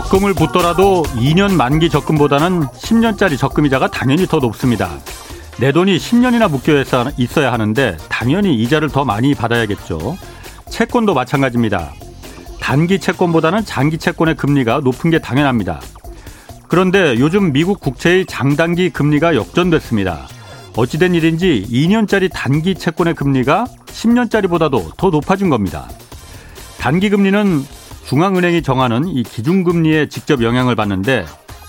적금을 붓더라도 2년 만기 적금보다는 10년짜리 적금이자가 당연히 더 높습니다. 내 돈이 10년이나 묶여 있어야 하는데 당연히 이자를 더 많이 받아야겠죠. 채권도 마찬가지입니다. 단기 채권보다는 장기 채권의 금리가 높은 게 당연합니다. 그런데 요즘 미국 국채의 장단기 금리가 역전됐습니다. 어찌된 일인지 2년짜리 단기 채권의 금리가 10년짜리보다도 더 높아진 겁니다. 단기 금리는 중앙은행이 정하는 이 기준금리에 직접 영향을 받는데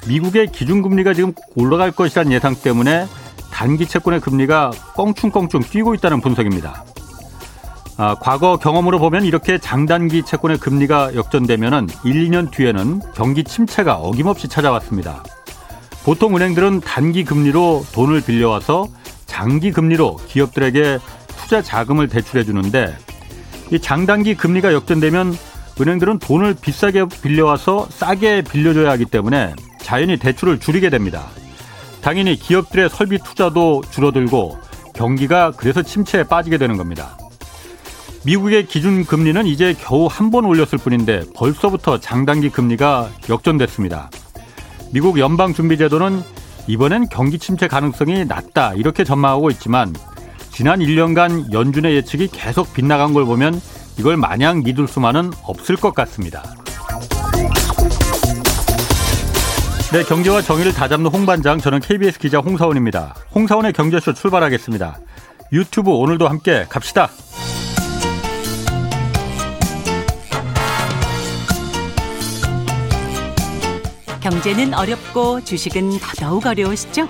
미국의 기준금리가 지금 올라갈 것이라는 예상 때문에 단기 채권의 금리가 껑충껑충 뛰고 있다는 분석입니다. 아, 과거 경험으로 보면 이렇게 장단기 채권의 금리가 역전되면 1, 2년 뒤에는 경기 침체가 어김없이 찾아왔습니다. 보통 은행들은 단기 금리로 돈을 빌려와서 장기 금리로 기업들에게 투자 자금을 대출해 주는데 이 장단기 금리가 역전되면 은행들은 돈을 비싸게 빌려와서 싸게 빌려줘야 하기 때문에 자연히 대출을 줄이게 됩니다. 당연히 기업들의 설비 투자도 줄어들고 경기가 그래서 침체에 빠지게 되는 겁니다. 미국의 기준 금리는 이제 겨우 한 번 올렸을 뿐인데 벌써부터 장단기 금리가 역전됐습니다. 미국 연방준비제도는 이번엔 경기 침체 가능성이 낮다 이렇게 전망하고 있지만 지난 1년간 연준의 예측이 계속 빗나간 걸 보면 이걸 마냥 믿을 수만은 없을 것 같습니다. 네, 경제와 정의를 다잡는 홍반장, 저는 KBS 기자 홍사원입니다. 홍사원의 경제쇼 출발하겠습니다. 유튜브 오늘도 함께 갑시다. 경제는 어렵고 주식은 더더욱 어려우시죠?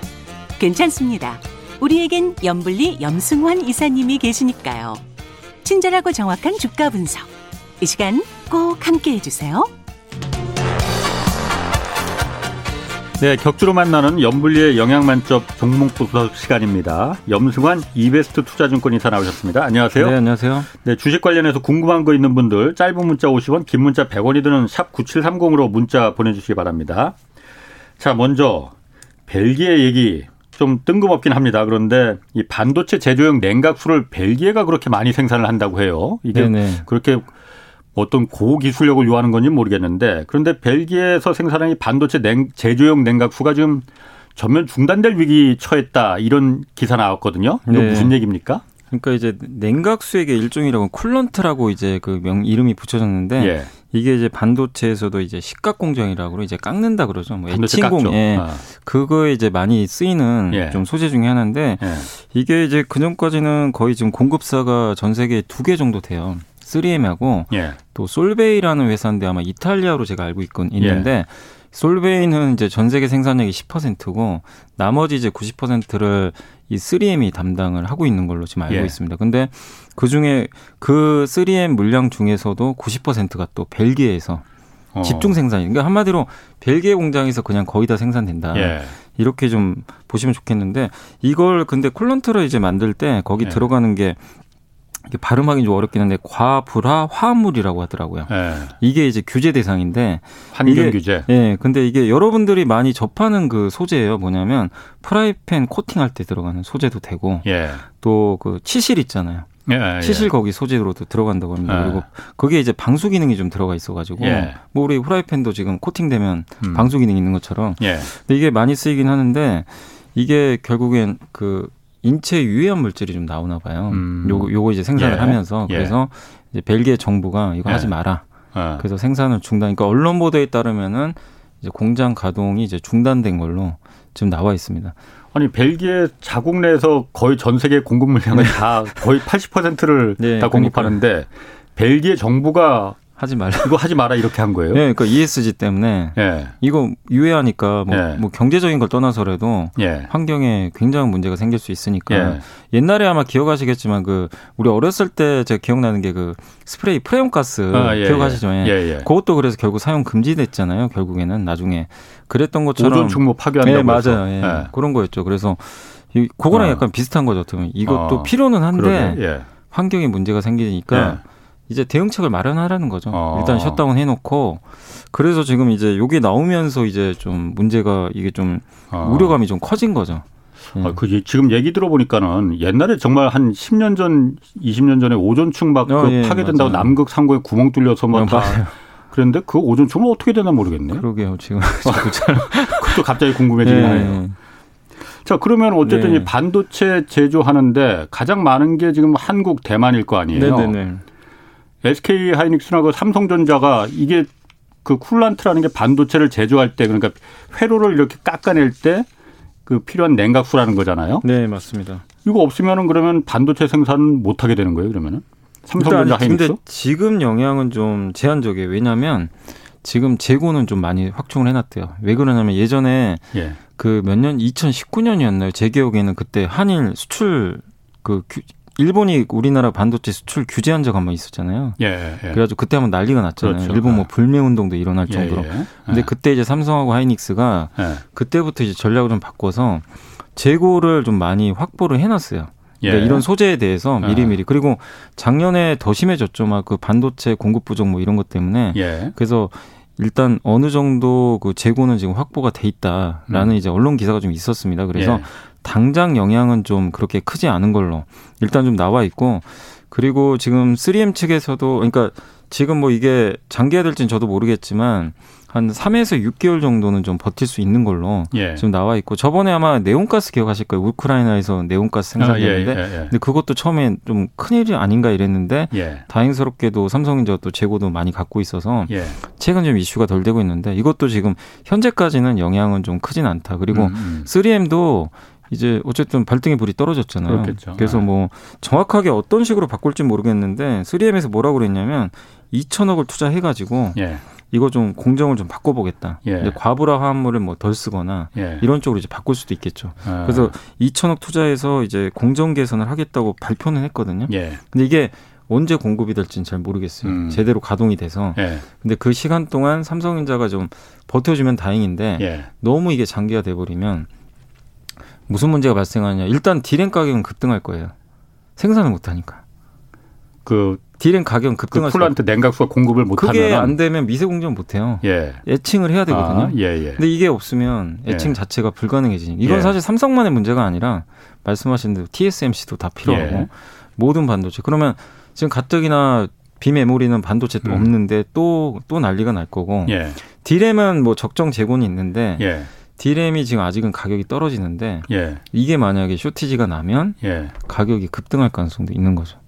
괜찮습니다. 우리에겐 염블리 염승환 이사님이 계시니까요. 친절하고 정확한 주가 분석. 이 시간 꼭 함께 해주세요. 네, 격주로 만나는 염블리의 영양 만점 종목 분석 시간입니다. 염승환 이베스트 투자증권 이사 나오셨습니다. 안녕하세요. 네, 안녕하세요. 네, 주식 관련해서 궁금한 거 있는 분들 짧은 문자 50원, 긴 문자 100원이 드는 샵 9730으로 문자 보내 주시기 바랍니다. 자, 먼저 벨기에 얘기 좀 뜬금없긴 합니다. 그런데 이 반도체 제조용 냉각수를 벨기에가 그렇게 많이 생산을 한다고 해요. 이게 네네. 그렇게 어떤 고기술력을 요하는 건지 모르겠는데 그런데 벨기에에서 생산하는 반도체 냉, 제조용 냉각수가 지금 전면 중단될 위기 처했다 이런 기사 나왔거든요. 이거 네. 무슨 얘기입니까? 그러니까 이제 냉각수에게 일종이라고 쿨런트라고 이제 그 명 이름이 붙여졌는데 예. 이게 이제 반도체에서도 이제 식각 공정이라고 이제 깎는다 그러죠. 뭐 에칭 공 예. 아. 그거에 이제 많이 쓰이는 예. 좀 소재 중에 하나인데 예. 이게 이제 그전까지는 거의 지금 공급사가 전 세계에 두 개 정도 돼요. 3M하고 예. 또 솔베이라는 회사인데 아마 이탈리아로 제가 알고 있건 있는데 예. 솔베이는 이제 전 세계 생산량이 10%고 나머지 이제 90%를 이 3M이 담당을 하고 있는 걸로 지금 알고 예. 있습니다. 근데 그 중에 그 3M 물량 중에서도 90%가 또 벨기에에서 어. 집중 생산이 그러니까 한마디로 벨기에 공장에서 그냥 거의 다 생산된다. 예. 이렇게 좀 보시면 좋겠는데 이걸 근데 콜런트를 이제 만들 때 거기 예. 들어가는 게 이게 발음하기 좀 어렵긴 한데 과불화 화물이라고 하더라고요. 네. 이게 이제 규제 대상인데 환경 규제. 예. 네, 근데 이게 여러분들이 많이 접하는 그 소재예요. 뭐냐면 프라이팬 코팅할 때 들어가는 소재도 되고 예. 또그 치실 있잖아요. 예, 예. 치실 거기 소재로도 들어간다고 합니다. 예. 그리고 거기에 이제 방수 기능이 좀 들어가 있어가지고 예. 뭐 우리 프라이팬도 지금 코팅되면 음. 방수 기능 이 있는 것처럼. 예. 근데 이게 많이 쓰이긴 하는데 이게 결국엔 그 인체 유해한 물질이 좀 나오나 봐요. 음. 요거 요거 이제 생산을 예. 하면서 예. 그래서 이제 벨기에 정부가 이거 예. 하지 마라. 예. 그래서 생산을 중단. 그러니까 언론 보도에 따르면은 이제 공장 가동이 이제 중단된 걸로 지금 나와 있습니다. 아니 벨기에 자국 내에서 거의 전 세계 공급 물량을 네. 다 거의 80%를 네, 다 공급하는데 그러니까. 벨기에 정부가 하지 말라. 이거 하지 마라 이렇게 한 거예요. 네, 그러니까 ESG 때문에 네. 이거 유해하니까 뭐, 네. 뭐, 경제적인 걸 떠나서라도 네. 환경에 굉장한 문제가 생길 수 있으니까 옛날에 아마 기억하시겠지만 그 우리 어렸을 때 제가 기억나는 게 그 스프레이 프레온 가스 아, 예, 기억하시죠? 예. 예. 예. 그것도 그래서 결국 사용 금지됐잖아요. 결국에는 나중에 그랬던 것처럼 오존층 뭐 파괴한다고 네, 맞아요. 예. 예. 그런 거였죠. 그래서 이 그거랑 어. 약간 비슷한 거죠. 어떻게 이것도 어. 필요는 한데 예. 환경에 문제가 생기니까 이제 대응책을 마련하라는 거죠. 어. 일단 셧다운 해놓고 그래서 지금 이제 요게 나오면서 이제 좀 문제가 이게 좀 어. 우려감이 좀 커진 거죠. 예. 아, 그 지금 얘기 들어보니까는 옛날에 정말 한 10년 전, 20년 전에 오존층 막 어, 그 예, 파괴된다고 맞아요. 남극 상공에 구멍 뚫려서 막다 어, 그런데 그 오존층은 어떻게 되나 모르겠네. 그러게요. 지금 그것도 갑자기 궁금해지네요. 네. 자 그러면 어쨌든 네. 이 반도체 제조하는데 가장 많은 게 지금 한국 대만일 거 아니에요. 네네네. SK 하이닉스나 그 삼성전자가 이게 그 쿨란트라는 게 반도체를 제조할 때 그러니까 회로를 이렇게 깎아낼 때 그 필요한 냉각수라는 거잖아요. 네, 맞습니다. 이거 없으면은 그러면 반도체 생산은 못 하게 되는 거예요, 그러면은? 삼성전자 하이닉스? 근데 지금 영향은 좀 제한적이에요. 왜냐하면 지금 재고는 좀 많이 확충을 해놨대요. 왜 그러냐면 예전에 예. 그몇 년, 2019년이었나요? 제 기억에는 그때 한일 수출 그 일본이 우리나라 반도체 수출 규제한 적 한 번 있었잖아요. 예, 예. 그래가지고 그때 한번 난리가 났잖아요. 그렇죠. 일본 뭐 예. 불매 운동도 일어날 예, 정도로. 예, 예. 근데 그때 이제 삼성하고 하이닉스가 그때부터 이제 전략을 좀 바꿔서 재고를 좀 많이 확보를 해놨어요. 그러니까 이런 소재에 대해서 미리미리 그리고 작년에 더 심해졌죠. 막 그 반도체 공급 부족 뭐 이런 것 때문에 그래서 일단 어느 정도 그 재고는 지금 확보가 돼 있다라는 음. 이제 언론 기사가 좀 있었습니다. 그래서 예. 당장 영향은 좀 그렇게 크지 않은 걸로 일단 좀 나와 있고 그리고 지금 3M 측에서도 그러니까 지금 뭐 이게 장기화 될지는 저도 모르겠지만 한 3에서 6개월 정도는 좀 버틸 수 있는 걸로 예. 지금 나와 있고 저번에 아마 네온가스 기억하실 거예요. 우크라이나에서 네온가스 생산됐는데 아, 예, 예, 예, 근데 그것도 처음에 좀 큰일이 아닌가 이랬는데 예. 다행스럽게도 삼성전자 또 재고도 많이 갖고 있어서 예. 최근 좀 이슈가 덜 되고 있는데 이것도 지금 현재까지는 영향은 좀 크진 않다. 그리고 음, 음. 3M도 이제 어쨌든 발등에 불이 떨어졌잖아요. 그렇겠죠. 그래서 네. 뭐 정확하게 어떤 식으로 바꿀지 모르겠는데 3M에서 뭐라고 그랬냐면 2천억을 투자해가지고 예. 이거 좀 공정을 좀 바꿔보겠다. 예. 과부라 화합물을 뭐 덜 쓰거나 예. 이런 쪽으로 이제 바꿀 수도 있겠죠. 아. 그래서 2천억 투자해서 이제 공정 개선을 하겠다고 발표는 했거든요. 예. 근데 이게 언제 공급이 될지는 잘 모르겠어요. 음. 제대로 가동이 돼서. 예. 근데 그 시간 동안 삼성전자가 좀 버텨주면 다행인데 예. 너무 이게 장기화 돼 버리면 무슨 문제가 발생하냐. 일단 디램 가격은 급등할 거예요. 생산을 못 하니까. 그 디램 가격 급등할 그 coolant 냉각수가 공급을 못하면 그게 안 되면 미세 공정 못 해요. 예. 에칭을 해야 되거든요. 아, 예, 예. 근데 이게 없으면 에칭 예. 자체가 불가능해지니. 이건 예. 사실 삼성만의 문제가 아니라 말씀하신 대로 TSMC도 다 필요하고 예. 모든 반도체. 그러면 지금 가뜩이나 비메모리는 반도체 도 음. 없는데 또또 난리가 날 거고. 예. 디램은 뭐 적정 재고는 있는데. 예. 디램이 지금 아직은 가격이 떨어지는데 예. 이게 만약에 쇼티지가 나면 예. 가격이 급등할 가능성도 있는 거죠.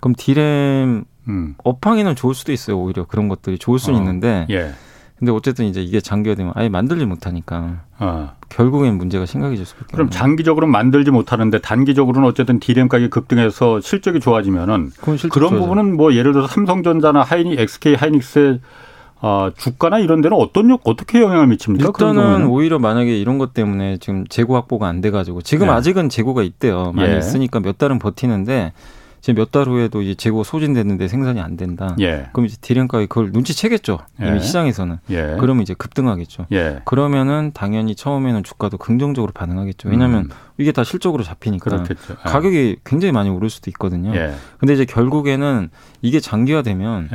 그럼 디램 음. 업황에는 좋을 수도 있어요. 오히려 그런 것들이 좋을 수는 어. 있는데. 예. 근데 어쨌든 이제 이게 장기화되면 아예 만들지 못하니까 어. 결국엔 문제가 심각해질 수밖에 그럼 장기적으로는 만들지 못하는데 단기적으로는 어쨌든 디램 가격이 급등해서 실적이 좋아지면은 그런 좋아져. 부분은 뭐 예를 들어서 삼성전자나 하이닉, SK 하이닉스의 어, 주가나 이런 데는 어떤 어떻게 영향을 미칩니까? 일단은 오히려 만약에 이런 것 때문에 지금 재고 확보가 안 돼가지고 지금 네. 아직은 재고가 있대요. 많이 예. 있으니까 몇 달은 버티는데 지금 몇 달 후에도 이제 재고 소진됐는데 생산이 안 된다. 예. 그럼 이제 디램 가격 그걸 눈치채겠죠. 이미 예. 시장에서는. 예. 그러면 이제 급등하겠죠. 예. 그러면은 당연히 처음에는 주가도 긍정적으로 반응하겠죠. 왜냐하면 음. 이게 다 실적으로 잡히니까 그렇겠죠. 예. 가격이 굉장히 많이 오를 수도 있거든요. 예. 근데 이제 결국에는 이게 장기화되면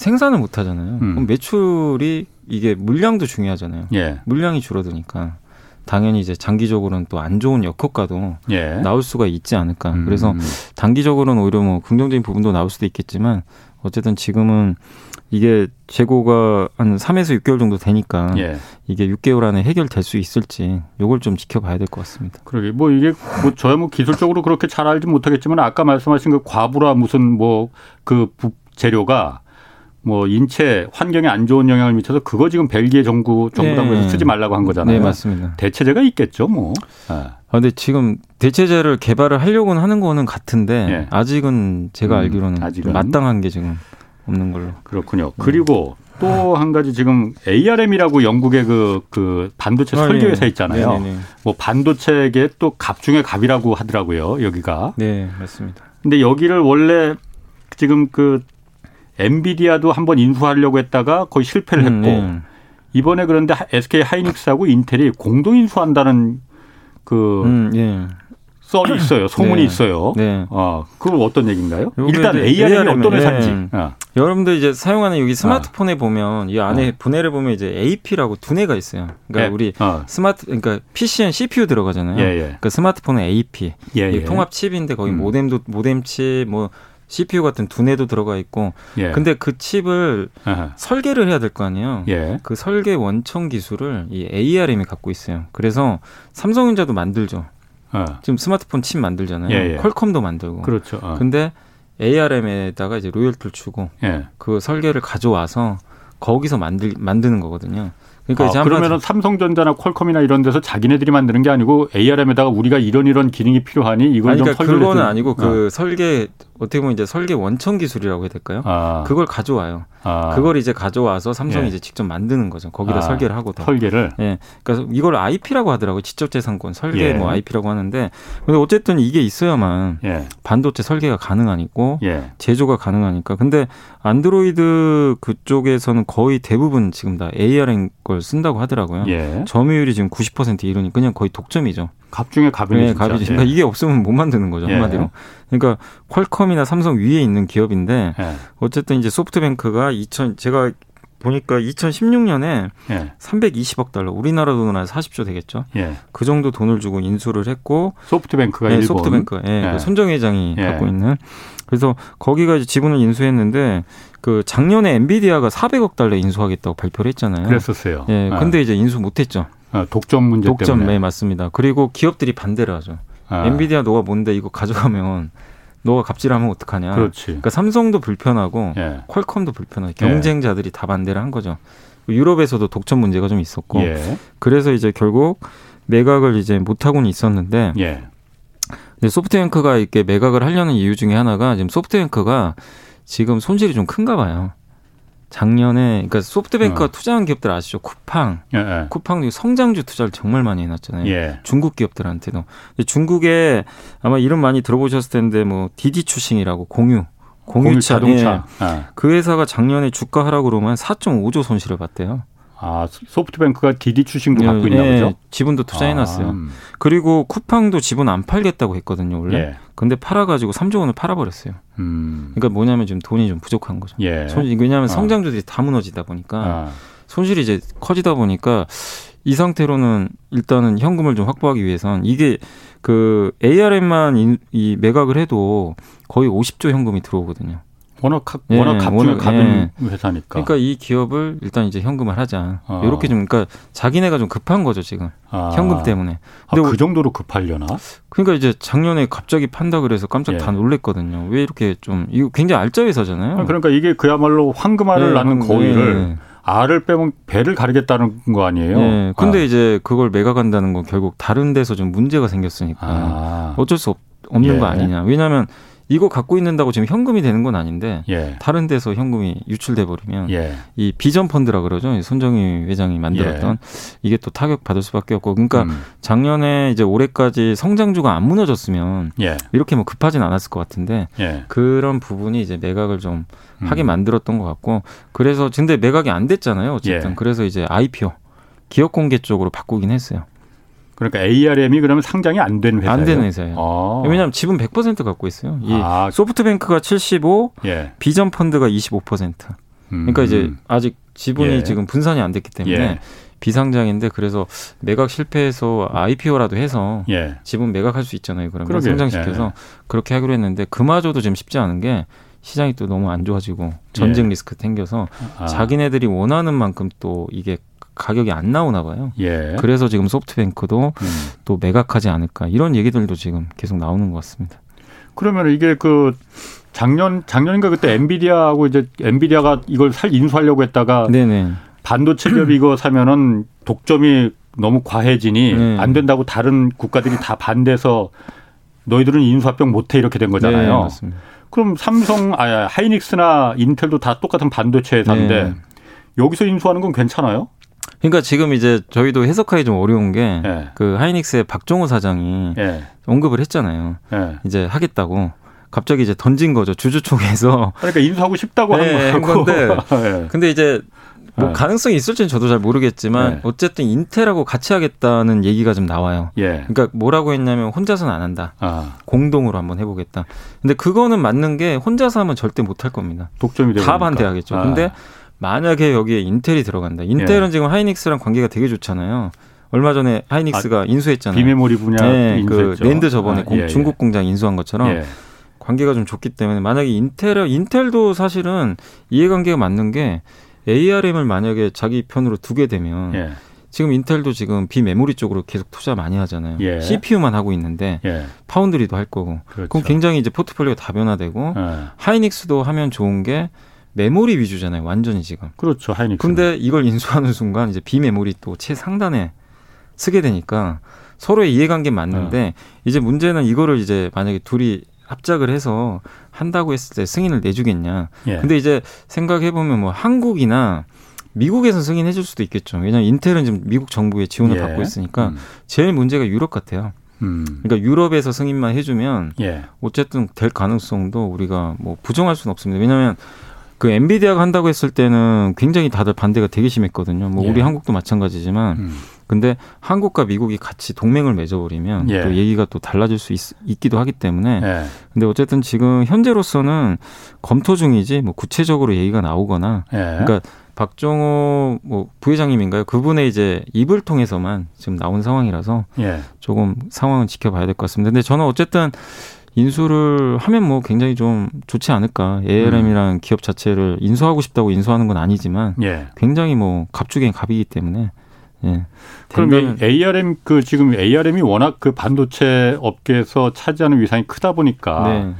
생산을 못 하잖아요. 음. 그럼 매출이 이게 물량도 중요하잖아요. 물량이 줄어드니까. 당연히 이제 장기적으로는 또 안 좋은 역효과도 예. 나올 수가 있지 않을까. 음. 그래서 단기적으로는 오히려 뭐 긍정적인 부분도 나올 수도 있겠지만 어쨌든 지금은 이게 재고가 한 3에서 6개월 정도 되니까 예. 이게 6개월 안에 해결될 수 있을지 요걸 좀 지켜봐야 될 것 같습니다. 그러게 뭐 이게 뭐 저야 뭐 기술적으로 그렇게 잘 알지 못하겠지만 아까 말씀하신 그 과부라 무슨 뭐 그 재료가 뭐 인체 환경에 안 좋은 영향을 미쳐서 그거 지금 벨기에 정부 정부 당국에서 네. 쓰지 말라고 한 거잖아요. 네, 맞습니다. 대체제가 있겠죠, 뭐. 네. 아, 근데 지금 대체제를 개발을 하려고는 하는 거는 같은데 네. 아직은 제가 음, 알기로는 아직은. 마땅한 게 지금 없는 걸로. 그렇군요. 그리고 또 한 가지 지금 ARM이라고 영국의 그, 그 반도체 아, 설계 회사 예. 있잖아요. 네네네. 뭐 반도체계 또 갑 중의 갑이라고 하더라고요, 여기가. 네, 맞습니다. 근데 여기를 원래 지금 그 엔비디아도 한번 인수하려고 했다가 거의 실패를 음, 했고 음, 네. 이번에 그런데 SK 하이닉스하고 인텔이 공동 인수한다는 그 음, 예. 썰이 있어요. 소문이 네. 있어요. 네. 어, 그건 어떤 얘기인가요? 일단 ARM이 어떤 회사인지. 네. 어. 여러분들 이제 사용하는 여기 스마트폰에 어. 보면 이 안에 어. 분해를 보면 이제 AP라고 두뇌가 있어요. 그러니까 예. 우리 어. 스마트 그러니까 PC엔 CPU 들어가잖아요. 예, 예. 그러니까 스마트폰은 AP. 예, 예. 통합 칩인데 거기 음. 모뎀도 모뎀 칩뭐 CPU 같은 두뇌도 들어가 있고 예. 근데 그 칩을 아하. 설계를 해야 될 거 아니에요. 예. 그 설계 원천 기술을 이 ARM이 갖고 있어요. 그래서 삼성전자도 만들죠. 어. 지금 스마트폰 칩 만들잖아요. 예, 예. 퀄컴도 만들고. 그렇죠. 어. 근데 ARM에다가 이제 로열티를 주고 예. 그 설계를 가져와서 거기서 만들 만드는 거거든요. 그러니까 아, 그러면은 삼성전자나 퀄컴이나 이런 데서 자기네들이 만드는 게 아니고 ARM에다가 우리가 이런 이런 기능이 필요하니 이걸 아니, 그러니까 그거는 아니고 그 어. 설계 어떻게 보면 이제 설계 원천 기술이라고 해야 될까요? 아. 그걸 가져와요. 아. 그걸 이제 가져와서 삼성이 예. 이제 직접 만드는 거죠. 거기다 아. 설계를 하고 설계를. 예. 그러니까 이걸 IP라고 하더라고요. 지적재산권 설계 예. 뭐 IP라고 하는데 근데 어쨌든 이게 있어야만 예. 반도체 설계가 가능하니고 예. 제조가 가능하니까. 근데 안드로이드 그쪽에서는 거의 대부분 지금 다 ARM 걸 쓴다고 하더라고요. 예. 점유율이 지금 90% 이르니 그냥 거의 독점이죠. 갑 중에 갑이네. 네, 갑이지. 그러니까 이게 없으면 못 만드는 거죠 예. 한마디로. 그러니까 퀄컴이나 삼성 위에 있는 기업인데 예. 어쨌든 이제 소프트뱅크가 2000 제가 보니까 2016년에 예. 320억 달러 우리나라 돈으로 한 40조 되겠죠. 예. 그 정도 돈을 주고 인수를 했고 소프트뱅크가 네, 소프트뱅크 예, 그 손정 회장이 예. 갖고 있는 그래서 거기가 이제 지분을 인수했는데 그 작년에 엔비디아가 400억 달러 인수하겠다고 발표를 했잖아요. 그랬었어요. 예. 근데 이제 인수 못 했죠. 아, 독점 문제 독점, 때문에. 네, 맞습니다. 그리고 기업들이 반대를 하죠. 아. 엔비디아 너가 뭔데 이거 가져가면 너가 갑질하면 어떡하냐. 그렇지. 그러니까 삼성도 불편하고 예. 퀄컴도 불편하고 경쟁자들이 예. 다 반대를 한 거죠. 유럽에서도 독점 문제가 좀 있었고 예. 그래서 이제 결국 매각을 이제 못 하고는 있었는데 예. 근데 소프트뱅크가 이렇게 매각을 하려는 이유 중에 하나가 지금 소프트뱅크가 지금 손실이 좀 큰가 봐요. 작년에 그러니까 소프트뱅크가 어. 투자한 기업들 아시죠? 쿠팡, 예, 예. 쿠팡도 성장주 투자를 정말 많이 해놨잖아요. 예. 중국 기업들한테도. 중국에 아마 이름 많이 들어보셨을 텐데 뭐 디디 추싱이라고 공유, 공유차, 공유 자동차. 예. 예. 그 회사가 작년에 주가 하락으로만 4.5조 손실을 봤대요. 아 소프트뱅크가 디디 추싱도 갖고 있나 예, 보죠? 지분도 투자해놨어요. 아, 음. 그리고 쿠팡도 지분 안 팔겠다고 했거든요 원래. 예. 근데 팔아가지고 3조 원을 팔아버렸어요. 음. 그러니까 뭐냐면 지금 돈이 좀 부족한 거죠. 예. 손, 왜냐하면 아. 성장주들이 다 무너지다 보니까 아. 손실이 이제 커지다 보니까 이 상태로는 일단은 현금을 좀 확보하기 위해선 이게 그 ARM만 이 매각을 해도 거의 50조 현금이 들어오거든요. 워낙 예, 워낙 갑중에 갑은 예. 회사니까. 그러니까 이 기업을 일단 이제 현금을 하자. 아. 이렇게 좀 그러니까 자기네가 좀 급한 거죠 지금 아. 현금 때문에. 아, 근데 아, 그 정도로 급하려나? 그러니까 이제 작년에 갑자기 판다 그래서 깜짝 예. 다 놀랬거든요. 왜 이렇게 좀 이거 굉장히 알짜 회사잖아요. 아, 그러니까 이게 그야말로 황금알을 네, 낳는 거위를 네. 알을 빼면 배를 가르겠다는 거 아니에요? 네. 근데 아. 이제 그걸 매각한다는 건 결국 다른 데서 좀 문제가 생겼으니까 아. 어쩔 수 없, 없는 예. 거 아니냐. 왜냐하면 이거 갖고 있는다고 지금 현금이 되는 건 아닌데 예. 다른 데서 현금이 유출돼 버리면 예. 이 비전 펀드라 그러죠. 손정희 회장이 만들었던 예. 이게 또 타격 받을 수밖에 없고 그러니까 음. 작년에 이제 올해까지 성장주가 안 무너졌으면 예. 이렇게 뭐 급하진 않았을 것 같은데 예. 그런 부분이 이제 매각을 좀 음. 하게 만들었던 것 같고 그래서 근데 매각이 안 됐잖아요. 어쨌든 예. 그래서 이제 IPO 기업 공개 쪽으로 바꾸긴 했어요. 그러니까 ARM이 그러면 상장이 안 된 회사예요. 안 된 회사예요. 아. 왜냐하면 지분 100% 갖고 있어요. 이 아. 소프트뱅크가 75, 예. 비전 펀드가 25%. 그러니까 음. 이제 아직 지분이 예. 지금 분산이 안 됐기 때문에 예. 비상장인데 그래서 매각 실패해서 IPO라도 해서 예. 지분 매각할 수 있잖아요. 그러면 그러게요. 성장시켜서 예. 그렇게 하기로 했는데 그마저도 지금 쉽지 않은 게 시장이 또 너무 안 좋아지고 전쟁 예. 리스크 생겨서 아. 자기네들이 원하는 만큼 또 이게 가격이 안 나오나 봐요. 예. 그래서 지금 소프트뱅크도 음. 또 매각하지 않을까 이런 얘기들도 지금 계속 나오는 것 같습니다. 그러면 이게 그 작년 작년인가 그때 엔비디아하고 이제 엔비디아가 이걸 살 인수하려고 했다가 네네. 반도체 기업 이거 사면은 독점이 너무 과해지니 네. 안 된다고 다른 국가들이 다 반대해서 너희들은 인수합병 못해 이렇게 된 거잖아요. 네, 맞습니다. 그럼 삼성, 아 하이닉스나 인텔도 다 똑같은 반도체 회사인데 네. 여기서 인수하는 건 괜찮아요? 그러니까 지금 이제 저희도 해석하기 좀 어려운 게그 예. 네. 하이닉스의 박종호 사장이 네. 언급을 했잖아요. 네. 이제 하겠다고. 갑자기 이제 던진 거죠 주주총회에서. 그러니까 인수하고 싶다고 네, 한 건데. 근데 이제 뭐 가능성이 있을지는 저도 잘 모르겠지만 네. 어쨌든 인텔하고 같이 하겠다는 얘기가 좀 나와요. 예. 그러니까 뭐라고 했냐면 혼자서는 안 한다. 아. 공동으로 한번 해보겠다. 근데 그거는 맞는 게 혼자서 하면 절대 못 할 겁니다. 독점이 되고 다 반대하겠죠. 아. 근데 만약에 여기에 인텔이 들어간다. 인텔은 예. 지금 하이닉스랑 관계가 되게 좋잖아요. 얼마 전에 하이닉스가 아, 인수했잖아요. 비메모리 분야 네, 그 낸드 저번에 아, 공, 예, 예. 중국 공장 인수한 것처럼 예. 관계가 좀 좋기 때문에 만약에 인텔 인텔도 사실은 이해관계가 맞는 게 ARM을 만약에 자기 편으로 두게 되면 예. 지금 인텔도 지금 비메모리 쪽으로 계속 투자 많이 하잖아요. 예. CPU만 하고 있는데 예. 파운드리도 할 거고. 그렇죠. 그럼 굉장히 이제 포트폴리오가 다변화되고 예. 하이닉스도 하면 좋은 게 메모리 위주잖아요. 완전히 지금. 그렇죠. 하이닉스. 근데 이걸 인수하는 순간 이제 비메모리 또 최상단에 쓰게 되니까 서로의 이해관계 맞는데 어. 이제 문제는 이거를 이제 만약에 둘이 합작을 해서 한다고 했을 때 승인을 내주겠냐. 예. 근데 이제 생각해 보면 뭐 한국이나 미국에서 승인해 줄 수도 있겠죠. 왜냐하면 인텔은 지금 미국 정부의 지원을 예. 받고 있으니까 음. 제일 문제가 유럽 같아요. 음. 그러니까 유럽에서 승인만 해주면 예. 어쨌든 될 가능성도 우리가 뭐 부정할 수는 없습니다. 왜냐하면 그 엔비디아가 한다고 했을 때는 굉장히 다들 반대가 되게 심했거든요. 뭐 우리 예. 한국도 마찬가지지만 음. 근데 한국과 미국이 같이 동맹을 맺어버리면 예. 또 얘기가 또 달라질 수 있, 기도 하기 때문에 예. 근데 어쨌든 지금 현재로서는 검토 중이지 뭐 구체적으로 얘기가 나오거나 예. 그러니까 박정호 뭐 부회장님인가요? 그분의 이제 입을 통해서만 지금 나온 상황이라서 예. 조금 상황은 지켜봐야 될 것 같습니다. 근데 저는 어쨌든 인수를 하면 뭐 굉장히 좀 좋지 않을까. ARM이라는 음. 기업 자체를 인수하고 싶다고 인수하는 건 아니지만 예. 굉장히 뭐 갑중의 갑이기 때문에 예. 그럼 ARM 그 지금 ARM이 워낙 그 반도체 업계에서 차지하는 위상이 크다 보니까 네.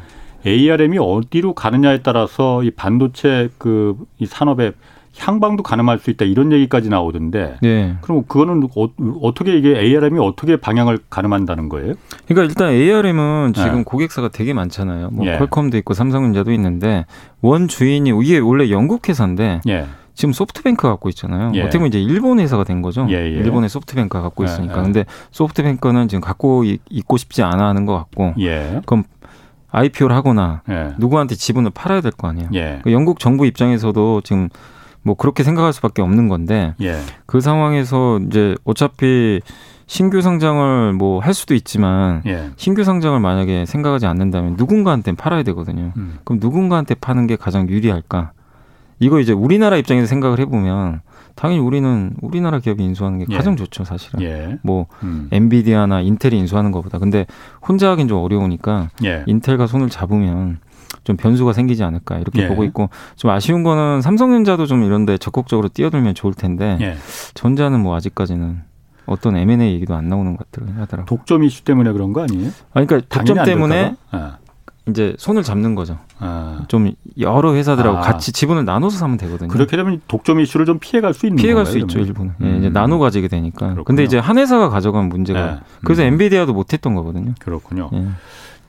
ARM이 어디로 가느냐에 따라서 이 반도체 그 이 산업의 향방도 가늠할 수 있다 이런 얘기까지 나오던데. 네. 그럼 그거는 어, 떻게 이게 ARM이 어떻게 방향을 가늠한다는 거예요? 그러니까 일단 ARM은 지금 네. 고객사가 되게 많잖아요. 뭐 예. 퀄컴도 있고 삼성전자도 있는데 원 주인이 이게 원래 영국 회사인데 예. 지금 소프트뱅크 갖고 있잖아요. 예. 어떻게 보면 이제 일본 회사가 된 거죠. 예, 예. 일본의 소프트뱅크가 갖고 예, 있으니까. 예. 근데 소프트뱅크는 지금 갖고 있고 싶지 않아 하는 것 같고. 예. 그럼 IPO를 하거나 누구한테 지분을 팔아야 될 거 아니에요. 그 영국 정부 입장에서도 지금 뭐 그렇게 생각할 수밖에 없는 건데 그 상황에서 이제 어차피 신규 상장을 뭐 할 수도 있지만 예. 신규 상장을 만약에 생각하지 않는다면 누군가한테 팔아야 되거든요. 음. 그럼 누군가한테 파는 게 가장 유리할까? 이거 이제 우리나라 입장에서 생각을 해보면 당연히 우리는 우리나라 기업이 인수하는 게 예. 가장 좋죠, 사실은. 예. 뭐 음. 엔비디아나 인텔이 인수하는 것보다. 근데 혼자 하긴 좀 어려우니까 예. 인텔과 손을 잡으면 좀 변수가 생기지 않을까 이렇게 예. 보고 있고 좀 아쉬운 거는 삼성전자도 좀 이런데 적극적으로 뛰어들면 좋을 텐데 예. 전자는 뭐 아직까지는 어떤 M&A 얘기도 안 나오는 것 같더라고요. 독점 이슈 때문에 그런 거 아니에요? 아니, 그러니까 독점 때문에 이제 손을 잡는 거죠. 아. 좀 여러 회사들하고 아. 같이 지분을 나눠서 사면 되거든요. 그렇게 되면 독점 이슈를 좀 피해갈 수 있는 피해갈 건가요, 수 있죠 일본은. 음. 예, 이제 나눠 가지게 되니까. 그렇군요. 근데 이제 한 회사가 가져간 문제가 네. 그래서 음. 엔비디아도 못했던 거거든요. 그렇군요. 예.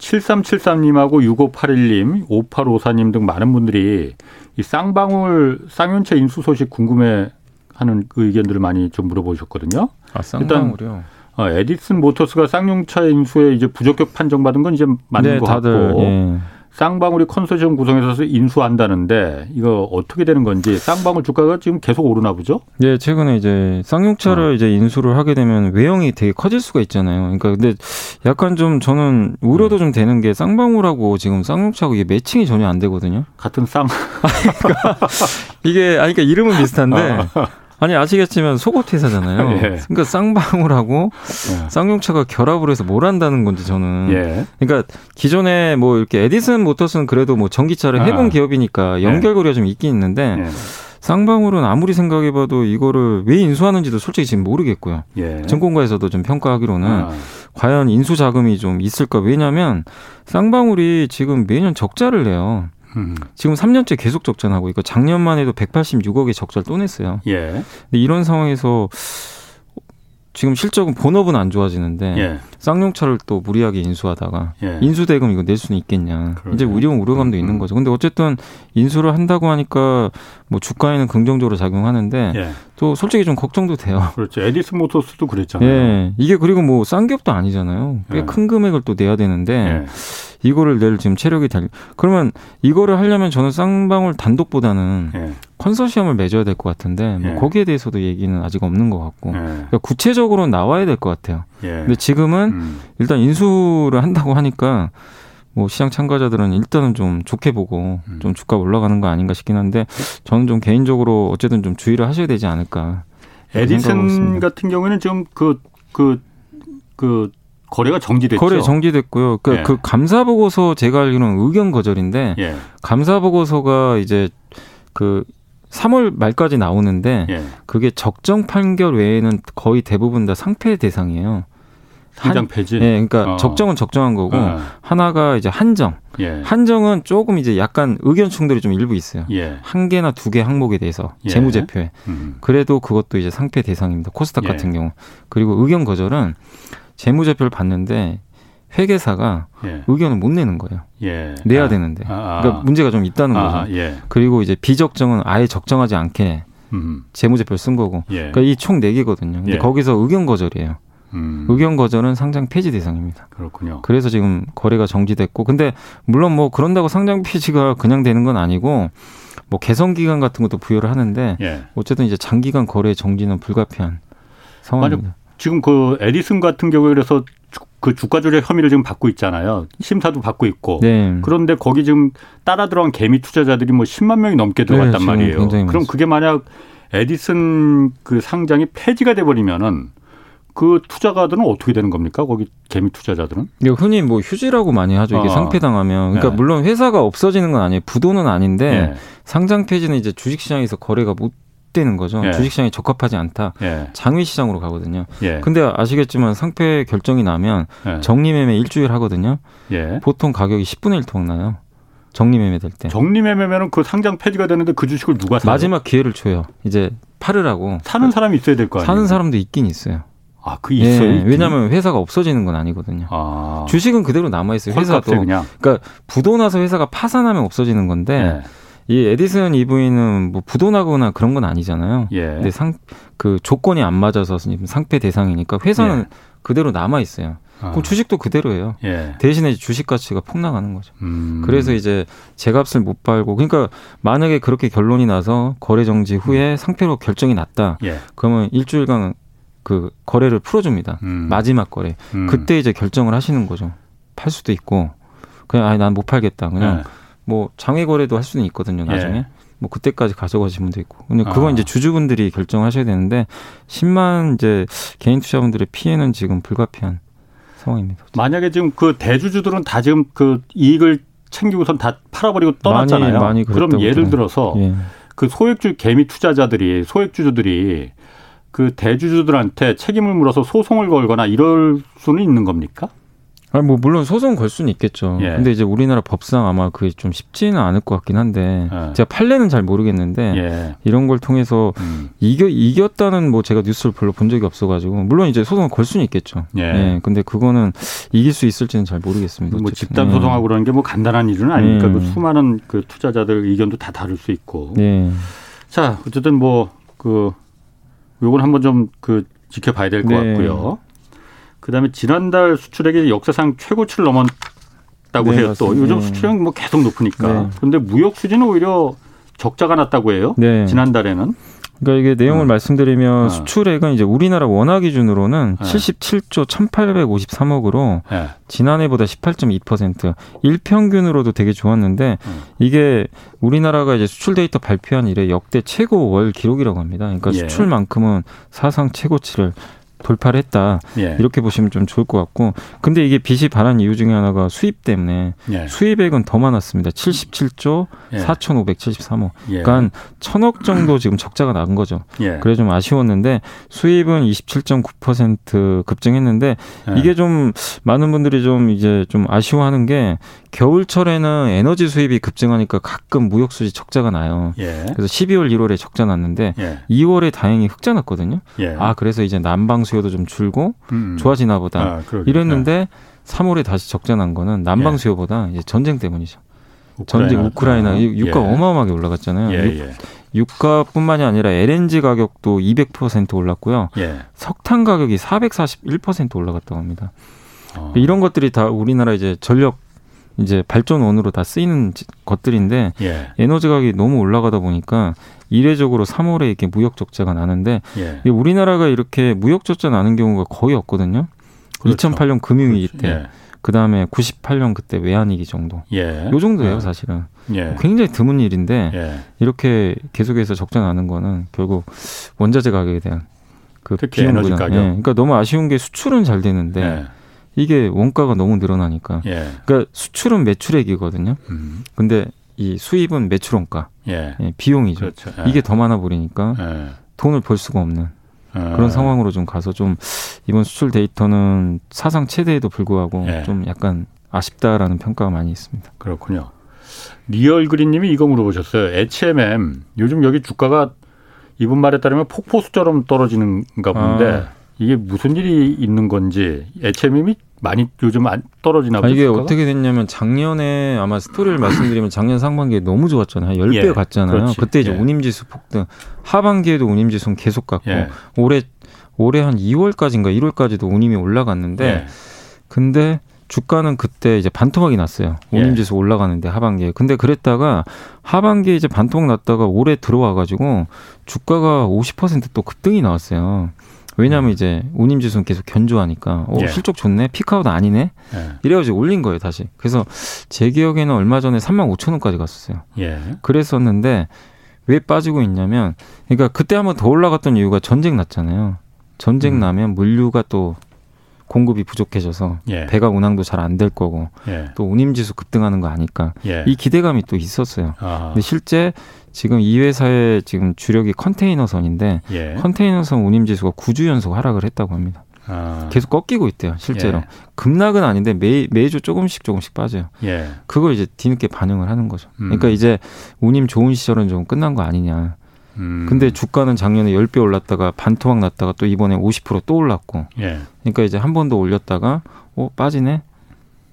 7373님하고 6581님, 5854님 등 많은 분들이 이 쌍방울 쌍용차 인수 소식 궁금해 하는 그 의견들을 많이 좀 물어보셨거든요. 아, 쌍방울이요? 일단 어, 에디슨 모터스가 쌍용차 인수에 이제 부적격 판정받은 건 이제 맞는 네, 것 다들, 같고 예. 쌍방울이 컨소시엄 구성해서 인수한다는데 이거 어떻게 되는 건지 쌍방울 주가가 지금 계속 오르나 보죠? 네, 최근에 이제 쌍용차를 어. 이제 인수를 하게 되면 외형이 되게 커질 수가 있잖아요. 그러니까 근데 약간 좀 저는 우려도 음. 좀 되는 게 쌍방울하고 지금 쌍용차하고 이게 매칭이 전혀 안 되거든요. 같은 쌍. 그러니까 이게 아니 그러니까 이름은 비슷한데 어. 아니 아시겠지만 속옷 회사잖아요. 예. 그러니까 쌍방울하고 예. 쌍용차가 결합을 해서 뭘 한다는 건지 저는. 예. 그러니까 기존에 뭐 이렇게 에디슨 모터스는 그래도 뭐 전기차를 해본 아. 기업이니까 연결고리가 좀 있긴 있는데. 예. 쌍방울은 아무리 생각해봐도 이거를 왜 인수하는지도 솔직히 지금 모르겠고요. 예. 증권가에서도 좀 평가하기로는 아. 과연 인수 자금이 좀 있을까? 왜냐하면 쌍방울이 지금 매년 적자를 내요. 음. 지금 3년째 계속 적자나고 이거 작년만 해도 186억의 적자를 또 냈어요. 예. 근데 이런 상황에서 지금 실적은 본업은 안 좋아지는데 예. 쌍용차를 또 무리하게 인수하다가 예. 인수 대금 이거 낼 수는 있겠냐. 그러네. 이제 의료 우려감도 음, 있는 음. 거죠. 근데 어쨌든 인수를 한다고 하니까 뭐 주가에는 긍정적으로 작용하는데 예. 또 솔직히 좀 걱정도 돼요. 그렇죠. 에디슨 모터스도 그랬잖아요. 예. 이게 그리고 뭐 싼 기업도 아니잖아요. 꽤큰 예. 금액을 또 내야 되는데 예. 이거를 낼 지금 체력이 달. 그러면 이거를 하려면 저는 쌍방울 단독보다는 예. 컨소시엄을 맺어야 될 것 같은데 뭐 예. 거기에 대해서도 얘기는 아직 없는 것 같고 예. 그러니까 구체적으로 나와야 될 것 같아요. 예. 근데 지금은 음. 일단 인수를 한다고 하니까 뭐 시장 참가자들은 일단은 좀 좋게 보고 음. 좀 주가 올라가는 거 아닌가 싶긴 한데 저는 좀 개인적으로 어쨌든 좀 주의를 하셔야 되지 않을까. 에디슨 같은 경우에는 지금 그, 그, 그 거래가 정지됐죠. 거래 정지됐고요. 그러니까 예. 그 감사 보고서 제가 알기로는 의견 거절인데 예. 감사 보고서가 이제 그 3월 말까지 나오는데 예. 그게 적정 판결 외에는 거의 대부분 다 상패 대상이에요. 상장 폐지. 예, 그러니까 어. 적정은 적정한 거고 어. 하나가 이제 한정. 예. 한정은 조금 이제 약간 의견 충돌이 좀 일부 있어요. 예. 한 개나 두 개 항목에 대해서 예. 재무제표에. 음. 그래도 그것도 이제 상패 대상입니다. 코스닥 예. 같은 경우. 그리고 의견 거절은 재무제표를 봤는데 회계사가 예. 의견을 못 내는 거예요. 예. 내야 아. 되는데. 아, 아. 그러니까 문제가 좀 있다는 아, 거죠. 예. 그리고 이제 비적정은 아예 적정하지 않게 음. 재무제표를 쓴 거고. 예. 그러니까 이총네 개거든요. 근데 예. 거기서 의견 거절이에요. 음. 의견 거절은 상장 폐지 대상입니다. 그렇군요. 그래서 지금 거래가 정지됐고, 근데 물론 뭐 그런다고 상장 폐지가 그냥 되는 건 아니고, 뭐 개선 기간 같은 것도 부여를 하는데, 예. 어쨌든 이제 장기간 거래 정지는 불가피한 상황입니다. 지금 그 에디슨 같은 경우에 그래서 그 주가 조작 혐의를 지금 받고 있잖아요. 심사도 받고 있고. 네. 그런데 거기 지금 따라 들어간 개미 투자자들이 뭐 10만 명이 넘게 들어갔단 네, 말이에요. 그럼 그게 만약 에디슨 그 상장이 폐지가 돼 버리면은 그 투자가들은 어떻게 되는 겁니까? 거기 개미 투자자들은? 흔히 뭐 휴지라고 많이 하죠. 이게 어. 상폐당하면. 그러니까 네. 물론 회사가 없어지는 건 아니에요. 부도는 아닌데 네. 상장 폐지는 이제 주식시장에서 거래가 못 되는 거죠. 예. 주식시장이 적합하지 않다. 예. 장외시장으로 가거든요. 예. 근데 아시겠지만 상패 결정이 나면 예. 정리매매 일주일 하거든요. 예. 보통 가격이 10분의 1 토막 나요. 정리매매 될 때. 정리매매면 그 상장 폐지가 되는데 그 주식을 누가 사요? 마지막 기회를 줘요. 이제 팔으라고. 사는 사람이 있어야 될 거 아니에요? 사는 사람도 있긴 있어요. 아, 그 있어요. 예, 왜냐하면 회사가 없어지는 건 아니거든요. 아. 주식은 그대로 남아 있어요. 회사도. 그냥. 그러니까 부도 나서 회사가 파산하면 없어지는 건데 예. 이 에디슨 EV는 뭐 부도나거나 그런 건 아니잖아요. 예. 근데 상 그 조건이 안 맞아서 상패 대상이니까 회사는 예. 그대로 남아 있어요. 아. 그럼 주식도 그대로예요. 예. 대신에 주식 가치가 폭락하는 거죠. 음. 그래서 이제 제값을 못 팔고 그러니까 만약에 그렇게 결론이 나서 거래 정지 후에 음. 상패로 결정이 났다. 예. 그러면 일주일간 그 거래를 풀어줍니다. 음. 마지막 거래. 음. 그때 이제 결정을 하시는 거죠. 팔 수도 있고 그냥 아니 난 못 팔겠다. 그냥 예. 뭐 장외 거래도 할 수는 있거든요. 나중에. 예. 뭐 그때까지 가져가시면 분도 있고. 근데 그건 아. 이제 주주분들이 결정하셔야 되는데 10만 이제 개인 투자분들의 피해는 지금 불가피한 상황입니다. 만약에 지금 그 대주주들은 다 지금 그 이익을 챙기고선 다 팔아버리고 떠났잖아요. 많이, 많이 그럼 예를 들어서 예. 그 소액주 개미 투자자들이 소액주주들이 그 대주주들한테 책임을 물어서 소송을 걸거나 이럴 수는 있는 겁니까? 아니 뭐 물론 소송 걸 수는 있겠죠. 예. 근데 이제 우리나라 법상 아마 그게 좀 쉽지는 않을 것 같긴 한데 예. 제가 판례는 잘 모르겠는데 예. 이런 걸 통해서 음. 이겨 이겼다는 뭐 제가 뉴스를 별로 본 적이 없어가지고 물론 이제 소송을 걸 수는 있겠죠. 예. 예. 근데 그거는 이길 수 있을지는 잘 모르겠습니다. 뭐 집단 예. 소송하고 그러는 게 뭐 간단한 일은 아니니까 예. 그 수많은 그 투자자들 의견도 다 다를 수 있고. 자 어쨌든 뭐 그 요건 한번 좀 그 지켜봐야 될것 네. 같고요. 그다음에 지난달 수출액이 역사상 최고치를 넘었다고 네, 해요. 맞습니다. 또 요즘 네. 수출액 뭐 계속 높으니까. 네. 그런데 무역 수지는 오히려 적자가 났다고 해요. 네. 지난달에는. 그러니까 이게 내용을 어. 말씀드리면 어. 수출액은 이제 우리나라 원화 기준으로는 네. 77조 1,853억으로 네. 지난해보다 18.2% 일평균으로도 되게 좋았는데 음. 이게 우리나라가 이제 수출 데이터 발표한 이래 역대 최고 월 기록이라고 합니다. 그러니까 예. 수출만큼은 사상 최고치를 돌파를 했다. 예. 이렇게 보시면 좀 좋을 것 같고. 근데 이게 빚이 발한 이유 중에 하나가 수입 때문에 예. 수입액은 더 많았습니다. 77조 예. 4,573억. 예. 그러니까 천억 정도 지금 적자가 난 거죠. 예. 그래 좀 아쉬웠는데 수입은 27.9% 급증했는데 예. 이게 좀 많은 분들이 좀 이제 좀 아쉬워하는 게 겨울철에는 에너지 수입이 급증하니까 가끔 무역 수지 적자가 나요. 예. 그래서 12월, 1월에 적자 났는데 예. 2월에 다행히 흑자 났거든요. 예. 아 그래서 이제 난방 수요도 좀 줄고 음. 좋아지나 보다. 아, 이랬는데 3월에 다시 적자 난 거는 난방 예. 수요보다 이제 전쟁 때문이죠. 우크라이나. 전쟁 우크라이나 아, 유가 예. 어마어마하게 올라갔잖아요. 예, 유가뿐만이 아니라 LNG 가격도 200% 올랐고요. 석탄 가격이 441% 올라갔다고 합니다. 어. 이런 것들이 다 우리나라 이제 전력 이제 발전원으로 다 쓰이는 것들인데 예. 에너지 가격이 너무 올라가다 보니까 이례적으로 3월에 이렇게 무역 적자가 나는데 예. 우리나라가 이렇게 무역 적자 나는 경우가 거의 없거든요. 그렇죠. 2008년 금융위기 그렇죠. 때. 예. 그다음에 98년 그때 외환위기 정도. 예. 요 정도예요, 예. 사실은. 예. 굉장히 드문 일인데 예. 이렇게 계속해서 적자 나는 거는 결국 원자재 가격에 대한 그 비용 부담. 예. 그러니까 너무 아쉬운 게 수출은 잘 되는데 이게 원가가 너무 늘어나니까. 예. 그러니까 수출은 매출액이거든요. 음. 근데 이 수입은 매출 원가. 예. 예 비용이죠. 그렇죠. 예. 이게 더 많아 버리니까 예. 돈을 벌 수가 없는 예. 그런 상황으로 좀 가서 좀 이번 수출 데이터는 사상 최대에도 불구하고 좀 약간 아쉽다라는 평가가 많이 있습니다. 그렇군요. 리얼 그린님이 이거 물어보셨어요. HMM 요즘 여기 주가가 이분 말에 따르면 폭포수처럼 떨어지는가 본데 아. 이게 무슨 일이 있는 건지 HMM이 많이 요즘 안 떨어지나 봐요. 이게 주가가? 어떻게 됐냐면 작년에 아마 스토리를 말씀드리면 작년 상반기에 너무 좋았잖아요. 10배 예, 갔잖아요. 그렇지. 그때 이제 예. 운임지수 폭등. 하반기에도 운임지수는 계속 갔고 예. 올해 올해 한 2월까지인가 1월까지도 운임이 올라갔는데 예. 근데 주가는 그때 이제 반토막이 났어요. 운임지수 예. 올라가는데 하반기에. 근데 그랬다가 하반기에 이제 반토막 났다가 올해 들어와 가지고 주가가 50%또 급등이 나왔어요. 왜냐하면 음. 이제 운임지수는 계속 견조하니까 어, 예. 실적 좋네 피크아웃 아니네 예. 이래가지고 올린 거예요 다시 그래서 제 기억에는 얼마 전에 3만 5천 원까지 갔었어요 예. 그랬었는데 왜 빠지고 있냐면 그러니까 그때 한번 더 올라갔던 이유가 전쟁 났잖아요 전쟁 음. 나면 물류가 또 공급이 부족해져서 예. 배가 운항도 잘 안 될 거고 예. 또 운임지수 급등하는 거 아니까 예. 이 기대감이 또 있었어요. 아하. 근데 실제 지금 이 회사의 지금 주력이 컨테이너선인데 예. 컨테이너선 운임지수가 9주 연속 하락을 했다고 합니다. 아. 계속 꺾이고 있대요, 실제로. 예. 급락은 아닌데 매, 매주 조금씩 조금씩 빠져요. 예. 그걸 이제 뒤늦게 반영을 하는 거죠. 음. 그러니까 이제 운임 좋은 시절은 좀 끝난 거 아니냐. 음. 근데 주가는 작년에 10배 올랐다가 반토막 났다가 또 이번에 50%또 올랐고. 예. 그러니까 이제 한 번 더 올렸다가 어 빠지네.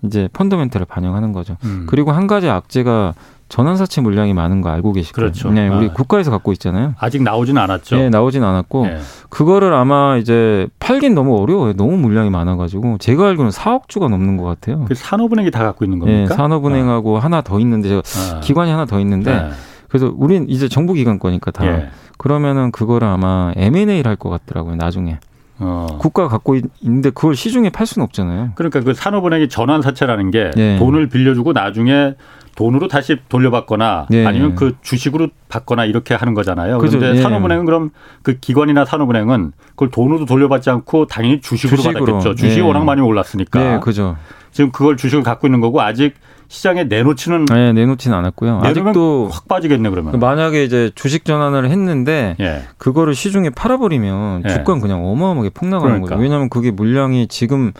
이제 펀더멘털을 반영하는 거죠. 음. 그리고 한 가지 악재가 전환사채 물량이 많은 거 알고 계시죠? 그렇죠. 네, 우리 아. 국가에서 갖고 있잖아요. 아직 나오진 않았죠. 네, 나오진 않았고 네. 그거를 아마 이제 팔긴 너무 어려워요. 너무 물량이 많아가지고 제가 알기로는 4억 주가 넘는 것 같아요. 그 산업은행이 다 갖고 있는 겁니까? 네, 산업은행하고 아. 하나 더 있는데 제가 아. 기관이 하나 더 있는데 네. 그래서 우린 이제 정부기관 거니까 다 예. 그러면은 그거를 아마 M&A를 할 것 같더라고요. 나중에. 어. 국가가 갖고 있는데 그걸 시중에 팔 수는 없잖아요. 그러니까 그 산업은행이 전환사채라는 게 네. 돈을 빌려주고 나중에 돈으로 다시 돌려받거나 네. 아니면 그 주식으로 받거나 이렇게 하는 거잖아요. 그런데 네. 산업은행은 그럼 그 기관이나 산업은행은 그걸 돈으로 돌려받지 않고 당연히 주식으로, 주식으로. 받았겠죠. 주식이 네. 워낙 많이 올랐으니까. 네, 그죠. 지금 그걸 주식을 갖고 있는 거고 아직 시장에 내놓지는 네, 내놓지는 않았고요. 아직도 확 빠지겠네 그러면. 만약에 이제 주식 전환을 했는데 예. 그거를 시중에 팔아버리면 예. 주가는 그냥 어마어마하게 폭락하는 그러니까. 거죠. 왜냐하면 그게 물량이 지금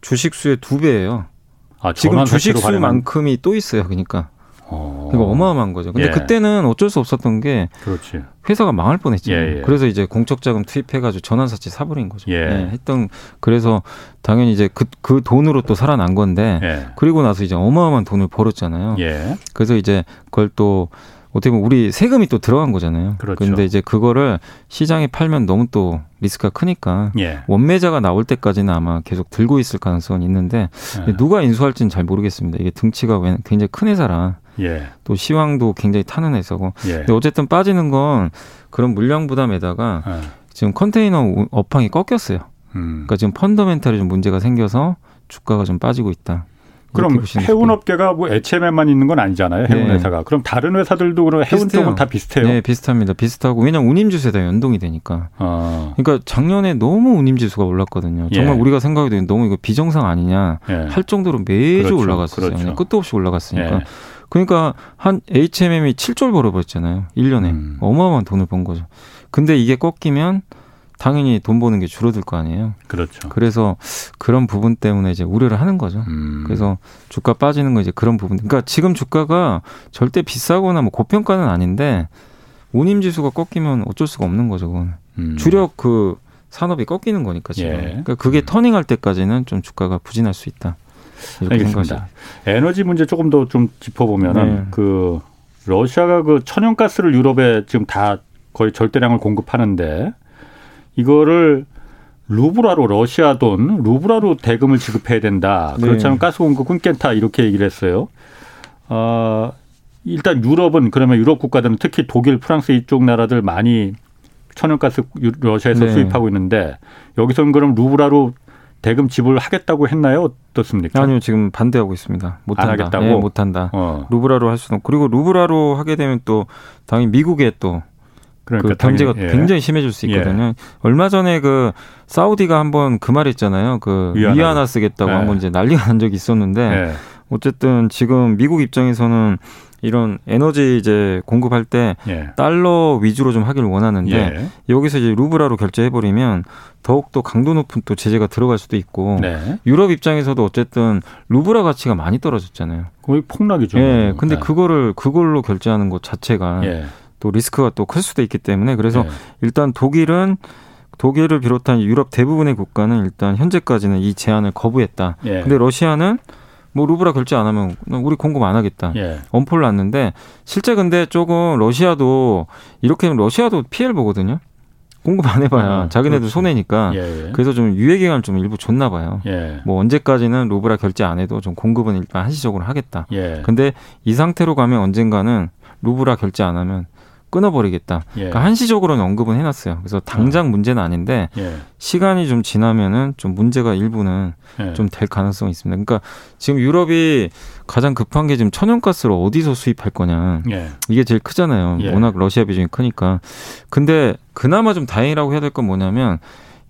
주식 수의 두 배예요. 아, 지금 주식 수만큼이 또 있어요. 그러니까. 어. 그러니까 어마어마한 거죠. 근데 예. 그때는 어쩔 수 없었던 게 그렇지. 회사가 망할 뻔했잖아요. 예, 예. 그래서 이제 공적 자금 투입해가지고 전환사채 사버린 거죠. 예. 예. 했던 그래서 당연히 이제 그, 그 돈으로 또 살아난 건데 예. 그리고 나서 이제 어마어마한 돈을 벌었잖아요. 예. 그래서 이제 그걸 또 어떻게 보면 우리 세금이 또 들어간 거잖아요. 그렇죠. 근데 이제 그거를 시장에 팔면 너무 또 리스크가 크니까 예. 원매자가 나올 때까지는 아마 계속 들고 있을 가능성은 있는데 예. 누가 인수할지는 잘 모르겠습니다. 이게 등치가 굉장히 큰 회사라 예. 또 시황도 굉장히 타는 회사고. 예. 근데 어쨌든 빠지는 건 그런 물량 부담에다가 예. 지금 컨테이너 업황이 꺾였어요. 음. 그러니까 지금 펀더멘탈이 좀 문제가 생겨서 주가가 좀 빠지고 있다. 그럼 해운 업계가 뭐 HMM만 있는 건 아니잖아요. 해운 네. 회사가. 그럼 다른 회사들도 그럼 해운 비슷해요. 쪽은 다 비슷해요. 네, 비슷합니다. 비슷하고 왜냐면 운임지수에 다 연동이 되니까. 아. 그러니까 작년에 너무 운임지수가 올랐거든요. 정말 예. 우리가 생각해도 너무 이거 비정상 아니냐 예. 할 정도로 매주 그렇죠. 올라갔어요. 그렇죠. 끝도 없이 올라갔으니까. 예. 그러니까 한 HMM이 7조를 벌어버렸잖아요. 1년에. 음. 어마어마한 돈을 번 거죠. 근데 이게 꺾이면 당연히 돈 버는 게 줄어들 거 아니에요. 그렇죠. 그래서 그런 부분 때문에 이제 우려를 하는 거죠. 음. 그래서 주가 빠지는 거 이제 그런 부분. 그러니까 지금 주가가 절대 비싸거나 뭐 고평가는 아닌데 운임 지수가 꺾이면 어쩔 수가 없는 거죠. 그건 음. 주력 그 산업이 꺾이는 거니까 지금. 예. 그러니까 그게 음. 터닝할 때까지는 좀 주가가 부진할 수 있다. 알겠습니다. 에너지 문제 조금 더 좀 짚어보면은 네. 그 러시아가 그 천연가스를 유럽에 지금 다 거의 절대량을 공급하는데 이거를 루브라로 러시아 돈 루브라로 대금을 지급해야 된다. 네. 그렇지 않으면 가스 공급 끊겠다 이렇게 얘기를 했어요. 어, 일단 유럽은 그러면 유럽 국가들은 특히 독일, 프랑스 이쪽 나라들 많이 천연가스 러시아에서 네. 수입하고 있는데 여기서는 그럼 루브라로 대금 지불하겠다고 했나요? 어떻습니까? 아니요, 지금 반대하고 있습니다. 못 한다. 하겠다고? 네, 못 한다. 어. 루브라로 할 수는 그리고 루브라로 하게 되면 또 당연히 미국에 또 그러니까 그 경제가 예. 굉장히 심해질 수 있거든요. 예. 얼마 전에 그 사우디가 한번 그 말했잖아요. 그 위안화, 위안화 쓰겠다고 예. 한번 이제 난리가 난 적이 있었는데 예. 어쨌든 지금 미국 입장에서는 이런 에너지 이제 공급할 때 예. 달러 위주로 좀 하길 원하는데 예. 여기서 이제 루브라로 결제해 버리면 더욱 더 강도 높은 또 제재가 들어갈 수도 있고 네. 유럽 입장에서도 어쨌든 루브라 가치가 많이 떨어졌잖아요. 거의 폭락이죠. 예. 근데 네. 그거를 그걸로 결제하는 것 자체가 예. 또 리스크가 또 클 수도 있기 때문에 그래서 예. 일단 독일은 독일을 비롯한 유럽 대부분의 국가는 일단 현재까지는 이 제한을 거부했다. 예. 근데 러시아는 뭐 루브라 결제 안 하면 우리 공급 안 하겠다. 예. 엄포를 놨는데 실제 근데 조금 러시아도 이렇게 러시아도 피해를 보거든요. 공급 안 해봐야 아, 자기네들 그렇지. 손해니까 예, 예. 그래서 좀 유예 기간 좀 일부 줬나 봐요. 예. 뭐 언제까지는 루브라 결제 안 해도 좀 공급은 일단 한시적으로 하겠다. 예. 근데 이 상태로 가면 언젠가는 루브라 결제 안 하면 끊어버리겠다. 예. 그러니까 한시적으로는 언급은 해놨어요. 그래서 당장 어. 문제는 아닌데 예. 시간이 좀 지나면은 좀 문제가 일부는 예. 좀될 가능성이 있습니다. 그러니까 지금 유럽이 가장 급한 게 지금 천연가스를 어디서 수입할 거냐. 예. 이게 제일 크잖아요. 예. 워낙 러시아 비중이 크니까. 근데 그나마 좀 다행이라고 해야 될 건 뭐냐면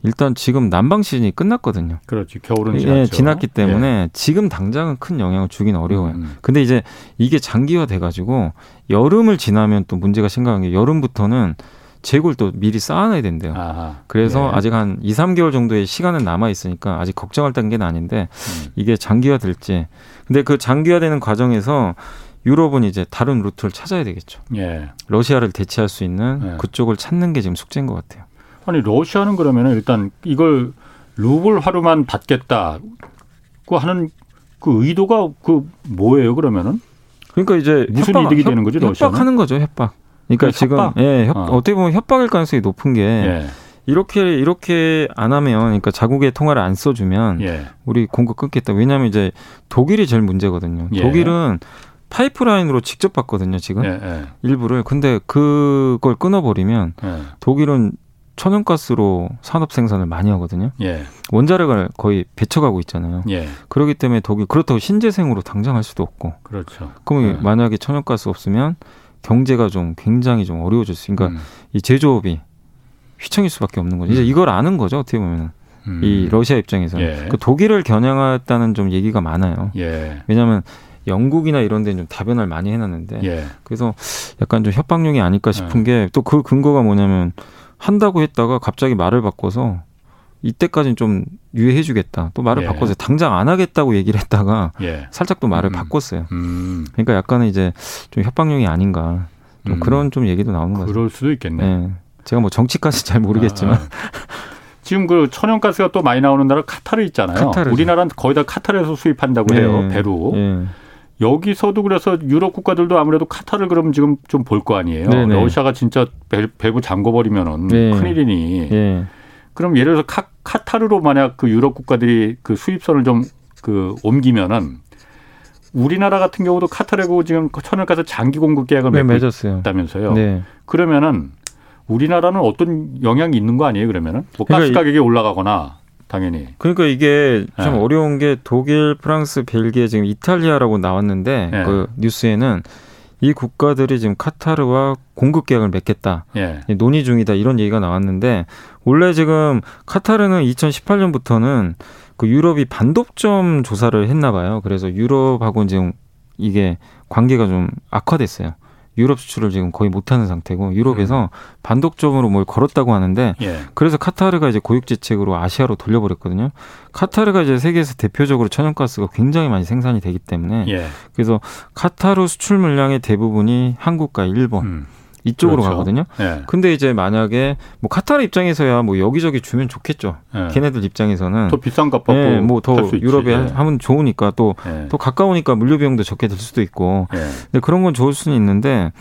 일단 지금 난방 시즌이 끝났거든요. 그렇지. 겨울은 지났죠. 예, 지났기 때문에 예. 지금 당장은 큰 영향을 주긴 어려워요. 음. 음. 근데 이제 이게 장기화 돼 가지고 여름을 지나면 또 문제가 심각한 게 여름부터는 재고를 또 미리 쌓아놔야 된대요. 아하. 그래서 네. 아직 한 2, 3개월 정도의 시간은 남아 있으니까 아직 걱정할 단계는 아닌데 음. 이게 장기화 될지. 근데 그 장기화되는 과정에서 유럽은 이제 다른 루트를 찾아야 되겠죠. 예. 러시아를 대체할 수 있는 예. 그쪽을 찾는 게 지금 숙제인 것 같아요. 아니 러시아는 그러면 일단 이걸 루블화로만 받겠다고 하는 그 의도가 그 뭐예요 그러면은? 그러니까 이제 무슨 협박, 이득이 되는 거지 러시아는? 협박하는 거죠 협박. 그러니까 지금 협박? 예 협, 어. 떻게 보면 협박일 가능성이 높은 게 예. 이렇게 이렇게 안 하면 그러니까 자국의 통화를 안 써주면 예. 우리 공급 끊겠다. 왜냐하면 이제 독일이 제일 문제거든요. 예. 독일은 파이프라인으로 직접 받거든요 지금 예, 예. 일부를. 근데 그걸 끊어버리면 예. 독일은 천연가스로 산업 생산을 많이 하거든요. 예. 원자력을 거의 배쳐가고 있잖아요. 예. 그렇기 때문에 독일 그렇다고 신재생으로 당장 할 수도 없고. 그렇죠. 그럼 예. 만약에 천연가스 없으면 경제가 좀 굉장히 좀 어려워질 수. 그러니까 음. 이 제조업이 휘청일 수밖에 없는 거죠. 이제 음. 이걸 아는 거죠. 어떻게 보면. 음. 이 러시아 입장에서는 예. 그 독일을 겨냥했다는 좀 얘기가 많아요. 예. 왜냐하면 영국이나 이런 데는 좀 다변화를 많이 해놨는데 예. 그래서 약간 좀 협박용이 아닐까 싶은 예. 게또 그 근거가 뭐냐면 한다고 했다가 갑자기 말을 바꿔서 이때까지는 좀 유예해주겠다. 또 말을 예. 바꿔서 당장 안 하겠다고 얘기를 했다가 예. 살짝 또 말을 음. 바꿨어요. 음. 그러니까 약간은 이제 좀 협박용이 아닌가. 좀 음. 그런 좀 얘기도 나오는 거죠. 그럴 수도 있겠네. 네. 제가 뭐 정치까지 잘 모르겠지만. 아, 아. 지금 그 천연가스가 또 많이 나오는 나라 카타르 있잖아요. 카타르죠. 우리나라는 거의 다 카타르에서 수입한다고 해요. 네. 배로. 네. 여기서도 그래서 유럽 국가들도 아무래도 카타르를 그럼 지금 좀 볼 거 아니에요. 네네. 러시아가 진짜 배, 부 잠궈버리면은 네. 큰일이니. 네. 그럼 예를 들어서 카, 카타르로 만약 그 유럽 국가들이 그 수입선을 좀 그 옮기면은 우리나라 같은 경우도 카타르고 지금 천연가스 장기 공급 계약을 네, 맺었다면서요. 네. 그러면은 우리나라는 어떤 영향이 있는 거 아니에요? 그러면은 뭐 가스 그러니까 가격이 올라가거나 당연히. 그러니까 이게 좀 네. 어려운 게 독일, 프랑스, 벨기에 지금 이탈리아라고 나왔는데 네. 그 뉴스에는 이 국가들이 지금 카타르와 공급 계약을 맺겠다. 예. 논의 중이다. 이런 얘기가 나왔는데 원래 지금 카타르는 2018년부터는 그 유럽이 반독점 조사를 했나 봐요. 그래서 유럽하고 지금 이게 관계가 좀 악화됐어요. 유럽 수출을 지금 거의 못하는 상태고 유럽에서 음. 반독점으로 뭘 걸었다고 하는데 예. 그래서 카타르가 이제 고육지책으로 아시아로 돌려버렸거든요. 카타르가 이제 세계에서 대표적으로 천연가스가 굉장히 많이 생산이 되기 때문에 예. 그래서 카타르 수출 물량의 대부분이 한국과 일본 음. 이쪽으로 그렇죠. 가거든요. 예. 근데 이제 만약에 뭐 카타르 입장에서야 뭐 여기저기 주면 좋겠죠. 예. 걔네들 입장에서는 더 비싼 값 받고 예, 뭐더 유럽에 예. 하면 좋으니까 또더 예. 가까우니까 물류 비용도 적게 들 수도 있고. 예. 근데 그런 건 좋을 수는 있는데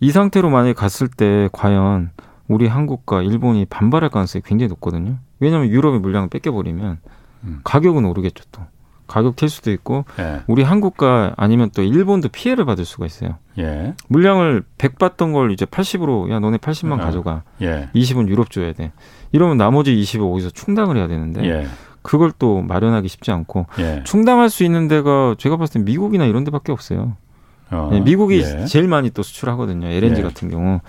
이 상태로 만약에 갔을 때 과연 우리 한국과 일본이 반발할 가능성이 굉장히 높거든요. 왜냐하면 유럽의 물량을 뺏겨버리면 음. 가격은 오르겠죠 또. 가격 튈 수도 있고 예. 우리 한국과 아니면 또 일본도 피해를 받을 수가 있어요. 예. 물량을 100 받던 걸 이제 80으로 야 너네 80만 예. 가져가. 예. 20은 유럽 줘야 돼. 이러면 나머지 20을 어디서 충당을 해야 되는데 예. 그걸 또 마련하기 쉽지 않고 예. 충당할 수 있는 데가 제가 봤을 때 미국이나 이런 데밖에 없어요. 어, 네, 미국이 예. 제일 많이 또 수출하거든요. LNG 예. 같은 경우.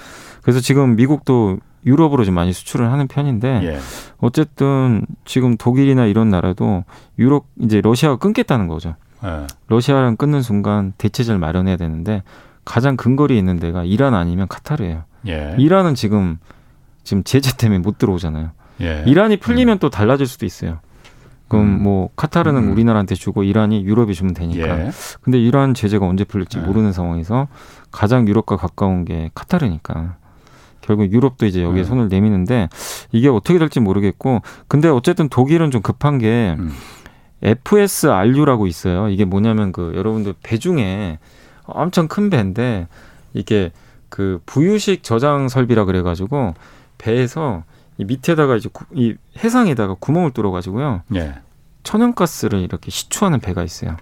그래서 지금 미국도 유럽으로 좀 많이 수출을 하는 편인데 예. 어쨌든 지금 독일이나 이런 나라도 유럽 이제 러시아가 끊겠다는 거죠. 예. 러시아랑 끊는 순간 대체제를 마련해야 되는데 가장 근거리 있는 데가 이란 아니면 카타르예요. 예. 이란은 지금 지금 제재 때문에 못 들어오잖아요. 예. 이란이 풀리면 음. 또 달라질 수도 있어요. 그럼 음. 뭐 카타르는 음. 우리나라한테 주고 이란이 유럽에 주면 되니까. 예. 근데 이란 제재가 언제 풀릴지 예. 모르는 상황에서 가장 유럽과 가까운 게 카타르니까. 결국 유럽도 이제 여기에 네. 손을 내미는데 이게 어떻게 될지 모르겠고 근데 어쨌든 독일은 좀 급한 게 음. FSRU라고 있어요. 이게 뭐냐면 그 여러분들 배 중에 엄청 큰 배인데 이게 그 부유식 저장 설비라 그래가지고 배에서 이 밑에다가 이제 구, 이 해상에다가 구멍을 뚫어가지고요. 예. 천연가스를 이렇게 시추하는 배가 있어요.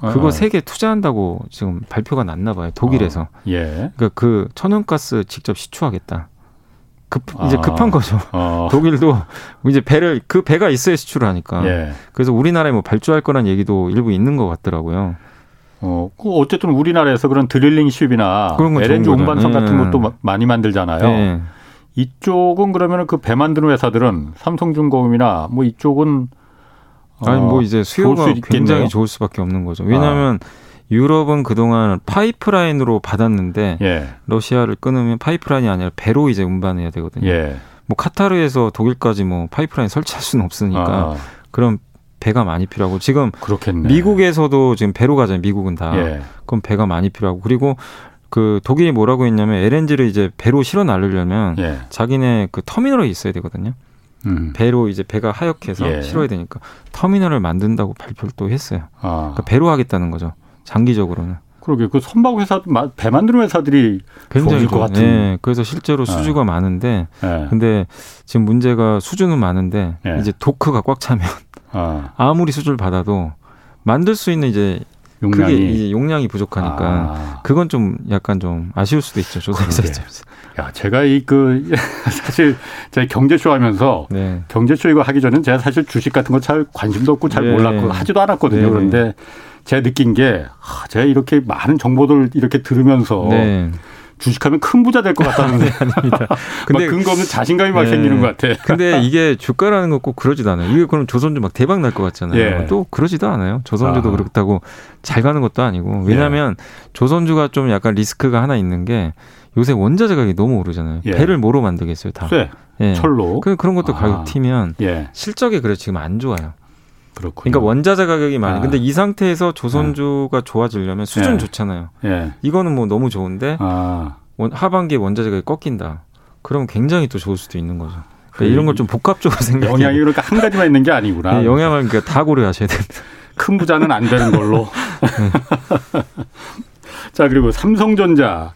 그거 어. 세개 투자한다고 지금 발표가 났나 봐요. 독일에서. 어. 예. 그러니까 그 천연가스 직접 시추하겠다. 급 이제 아. 급한 거죠. 어. 독일도 이제 배를 그 배가 있어야 시추를 하니까. 예. 그래서 우리나라에 뭐 발주할 거란 얘기도 일부 있는 것 같더라고요. 어, 그 어쨌든 우리나라에서 그런 드릴링 쉽이나 LNG 운반선 예. 같은 것도 많이 만들잖아요. 예. 이쪽은 그러면은 그배 만드는 회사들은 삼성중공업이나 뭐 이쪽은 아니 뭐 이제 수요가 굉장히 좋을 수밖에 없는 거죠. 왜냐하면 아. 유럽은 그동안 파이프라인으로 받았는데 예. 러시아를 끊으면 파이프라인이 아니라 배로 이제 운반해야 되거든요. 예. 뭐 카타르에서 독일까지 뭐 파이프라인 설치할 수는 없으니까 아. 그럼 배가 많이 필요하고 지금 그렇겠네. 미국에서도 지금 배로 가잖아요. 미국은 다. 예. 그럼 배가 많이 필요하고 그리고 그 독일이 뭐라고 했냐면 LNG를 이제 배로 실어 나르려면 예. 자기네 그 터미널에 있어야 되거든요. 음. 배로 이제 배가 하역해서 예. 실어야 되니까 터미널을 만든다고 발표를 또 했어요. 아. 그러니까 배로 하겠다는 거죠. 장기적으로는. 그러게 그 선박 회사 배 만드는 회사들이 굉장히 것 같은. 네, 그래서 실제로 아. 수주가 네. 많은데, 네. 근데 지금 문제가 수주는 많은데 네. 이제 도크가 꽉 차면 아. 아무리 수주를 받아도 만들 수 있는 이제 용량이 그게 이제 용량이 부족하니까 아. 그건 좀 약간 좀 아쉬울 수도 있죠 조선사 입장에서. 야, 제가 이 그 사실 제가 경제쇼 하면서 네. 경제쇼 이거 하기 전에 제가 사실 주식 같은 거 잘 관심도 없고 잘 네. 몰랐고 하지도 않았거든요. 네. 그런데 제가 느낀 게 아, 제가 이렇게 많은 정보들 이렇게 들으면서 네. 주식하면 큰 부자 될 것 같다는 네, 아닙니다. 근데 근거 없는 자신감이 막 네. 생기는 것 같아. 근데 이게 주가라는 거 꼭 그러지도 않아요. 이게 그럼 조선주 막 대박 날 것 같잖아요. 예. 또 그러지도 않아요. 조선주도 아. 그렇다고 잘 가는 것도 아니고 왜냐하면 예. 조선주가 좀 약간 리스크가 하나 있는 게 요새 원자재 가격이 너무 오르잖아요. 예. 배를 뭐로 만들겠어요, 다. 쇠, 예. 철로. 그 그런 것도 아. 가격 튀면 예. 실적이 그래 지금 안 좋아요. 그렇군요. 그러니까 원자재 가격이 많이. 아. 근데 이 상태에서 조선주가 좋아지려면 수준 예. 좋잖아요. 예. 이거는 뭐 너무 좋은데 아. 하반기에 원자재 가격이 꺾인다. 그러면 굉장히 또 좋을 수도 있는 거죠. 그러니까 그 이런 걸 좀 복합적으로 생각해. 영향이 그러니까 한 가지만 있는 게 아니구나. 네, 영향을 그러니까 다 고려하셔야 됩니다. 큰 부자는 안 되는 걸로. 네. 자 그리고 삼성전자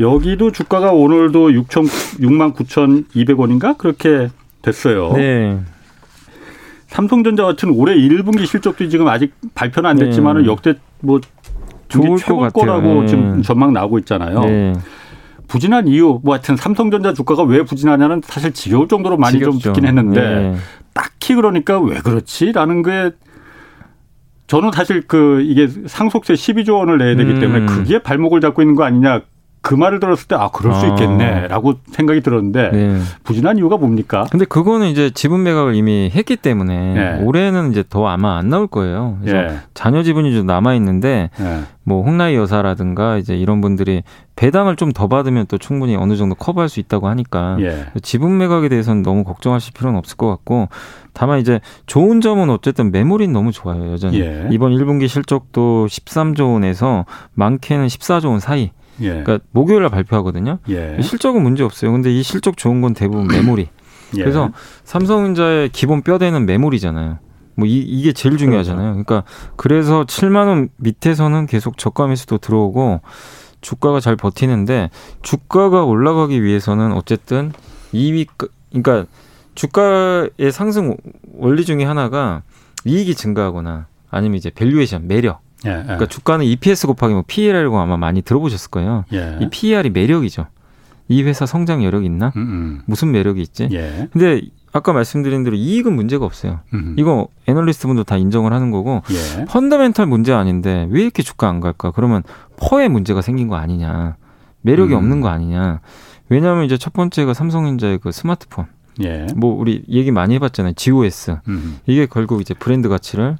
여기도 주가가 오늘도 6천 6만 9,200원인가 그렇게 됐어요. 네. 삼성전자 같은 올해 1분기 실적도 지금 아직 발표는 안 됐지만 은 네. 역대 뭐 좋을 최고 거라고 네. 지금 전망 나오고 있잖아요. 네. 부진한 이유 뭐 하여튼 삼성전자 주가가 왜 부진하냐는 사실 지겨울 정도로 많이 지겹죠. 좀 듣긴 했는데 네. 딱히 그러니까 왜 그렇지라는 게 저는 사실 그 이게 상속세 12조 원을 내야 되기 때문에 음. 그게 발목을 잡고 있는 거 아니냐 그 말을 들었을 때 아 그럴 수 아. 있겠네라고 생각이 들었는데 네. 부진한 이유가 뭡니까? 근데 그거는 이제 지분 매각을 이미 했기 때문에 네. 올해는 이제 더 아마 안 나올 거예요. 그래서 네. 자녀 지분이 좀 남아 있는데 네. 뭐 홍나희 여사라든가 이제 이런 분들이 배당을 좀 더 받으면 또 충분히 어느 정도 커버할 수 있다고 하니까 예. 지분 매각에 대해서는 너무 걱정하실 필요는 없을 것 같고 다만 이제 좋은 점은 어쨌든 메모리는 너무 좋아요 여전히 예. 이번 1분기 실적도 13조 원에서 많게는 14조 원 사이 예. 그러니까 목요일 날 발표하거든요. 예. 실적은 문제 없어요. 근데 이 실적 좋은 건 대부분 메모리. 예. 그래서 삼성전자의 기본 뼈대는 메모리잖아요. 뭐 이, 이게 제일 중요하잖아요. 그렇죠. 그러니까 그래서 7만 원 밑에서는 계속 저가 매수도 들어오고 주가가 잘 버티는데 주가가 올라가기 위해서는 어쨌든 이익 그러니까 주가의 상승 원리 중에 하나가 이익이 증가하거나 아니면 이제 valuation 매력 예, 예. 그러니까 주가는 EPS 곱하기 뭐 PER이라고 아마 많이 들어보셨을 거예요. 예. 이 PER이 매력이죠. 이 회사 성장 여력 있나? 음음. 음. 무슨 매력이 있지? 예. 근데 아까 말씀드린 대로 이익은 문제가 없어요. 음. 이거 애널리스트 분도 다 인정을 하는 거고 예. fundamental 문제 아닌데 왜 이렇게 주가 안 갈까? 그러면 퍼에 문제가 생긴 거 아니냐? 매력이 음. 없는 거 아니냐? 왜냐하면 이제 첫 번째가 삼성전자의 그 스마트폰. 예. 뭐 우리 얘기 많이 해봤잖아요. GOS. 음. 이게 결국 이제 브랜드 가치를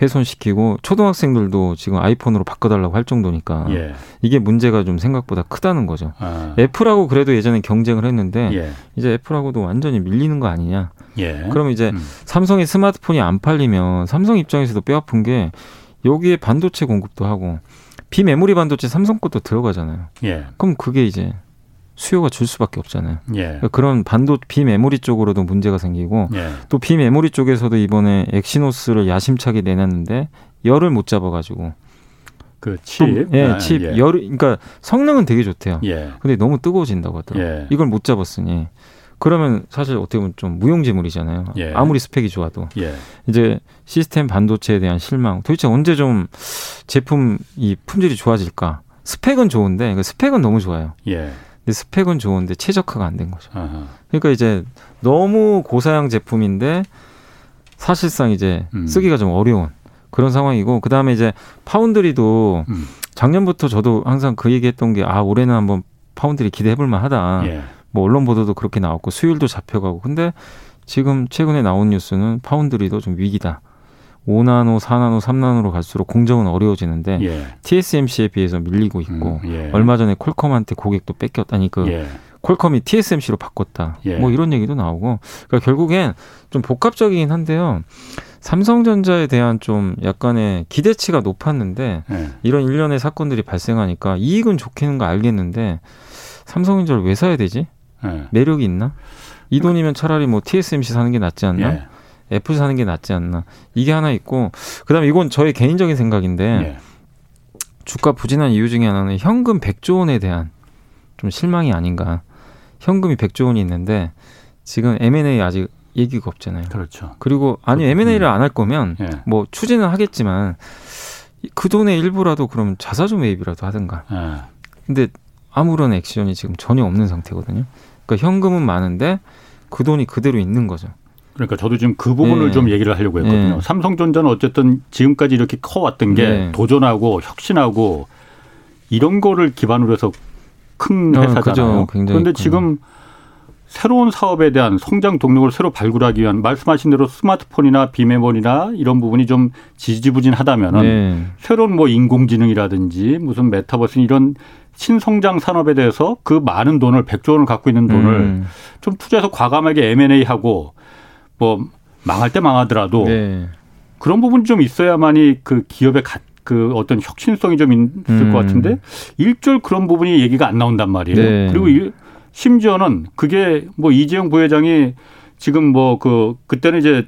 훼손시키고 초등학생들도 지금 아이폰으로 바꿔달라고 할 정도니까 예. 이게 문제가 좀 생각보다 크다는 거죠. 아. 애플하고 그래도 예전에 경쟁을 했는데 예. 이제 애플하고도 완전히 밀리는 거 아니냐. 예. 그럼 이제 음. 삼성의 스마트폰이 안 팔리면 삼성 입장에서도 뼈 아픈 게 여기에 반도체 공급도 하고 비메모리 반도체 삼성 것도 들어가잖아요. 예. 그럼 그게 이제 수요가 줄 수밖에 없잖아요. 예. 그러니까 그런 반도 비메모리 쪽으로도 문제가 생기고 예. 또 비메모리 쪽에서도 이번에 엑시노스를 야심차게 내놨는데 열을 못 잡아가지고 그 칩, 예, 아, 칩 예. 열, 그러니까 성능은 되게 좋대요. 예. 근데 너무 뜨거워진다고 하더라고요. 예. 이걸 못 잡았으니 그러면 사실 어떻게 보면 좀 무용지물이잖아요. 예. 아무리 스펙이 좋아도 예. 이제 시스템 반도체에 대한 실망. 도대체 언제 좀 제품 이 품질이 좋아질까? 스펙은 좋은데 그 스펙은 너무 좋아요. 예. 근데 스펙은 좋은데 최적화가 안 된 거죠. 아하. 그러니까 이제 너무 고사양 제품인데 사실상 이제 음. 쓰기가 좀 어려운 그런 상황이고 그 다음에 이제 파운드리도 음. 작년부터 저도 항상 그 얘기했던 게 아 올해는 한번 파운드리 기대해볼 만하다. 예. 뭐 언론 보도도 그렇게 나왔고 수율도 잡혀가고 근데 지금 최근에 나온 뉴스는 파운드리도 좀 위기다. 5나노, 4나노, 3나노로 갈수록 공정은 어려워지는데 예. TSMC에 비해서 밀리고 있고 음, 예. 얼마 전에 콜컴한테 고객도 뺏겼다니 그 예. 콜컴이 TSMC로 바꿨다. 예. 뭐 이런 얘기도 나오고 그러니까 결국엔 좀 복합적이긴 한데요. 삼성전자에 대한 좀 약간의 기대치가 높았는데 예. 이런 일련의 사건들이 발생하니까 이익은 좋게는 거 알겠는데 삼성전자를 왜 사야 되지? 예. 매력이 있나? 이 돈이면 차라리 뭐 TSMC 사는 게 낫지 않나? 애플 사는 게 낫지 않나 이게 하나 있고 그다음에 이건 저의 개인적인 생각인데 네. 주가 부진한 이유 중에 하나는 현금 100조 원에 대한 좀 실망이 아닌가 현금이 100조 원이 있는데 지금 M&A 아직 얘기가 없잖아요. 그렇죠. 그리고 아니 M&A를 안 할 거면 네. 뭐 추진은 하겠지만 그 돈의 일부라도 그럼 자사주 매입이라도 하든가. 네. 근데 아무런 액션이 지금 전혀 없는 상태거든요. 그러니까 현금은 많은데 그 돈이 그대로 있는 거죠. 그러니까 저도 지금 그 부분을 네. 좀 얘기를 하려고 했거든요. 네. 삼성전자는 어쨌든 지금까지 이렇게 커왔던 게 네. 도전하고 혁신하고 이런 거를 기반으로 해서 큰 어, 회사잖아요. 어, 그런데 지금 새로운 사업에 대한 성장 동력을 새로 발굴하기 위한 말씀하신 대로 스마트폰이나 비메모리나 이런 부분이 좀 지지부진하다면은 네. 새로운 뭐 인공지능이라든지 무슨 메타버스 이런 신성장 산업에 대해서 그 많은 돈을 백조 원을 갖고 있는 돈을 음. 좀 투자해서 과감하게 M&A 하고 뭐 망할 때 망하더라도 네. 그런 부분이 좀 있어야만이 그 기업의 가, 그 어떤 혁신성이 좀 있을 음. 것 같은데 일절 그런 부분이 얘기가 안 나온단 말이에요. 네. 그리고 심지어는 그게 뭐 이재용 부회장이 지금 뭐 그 그때는 이제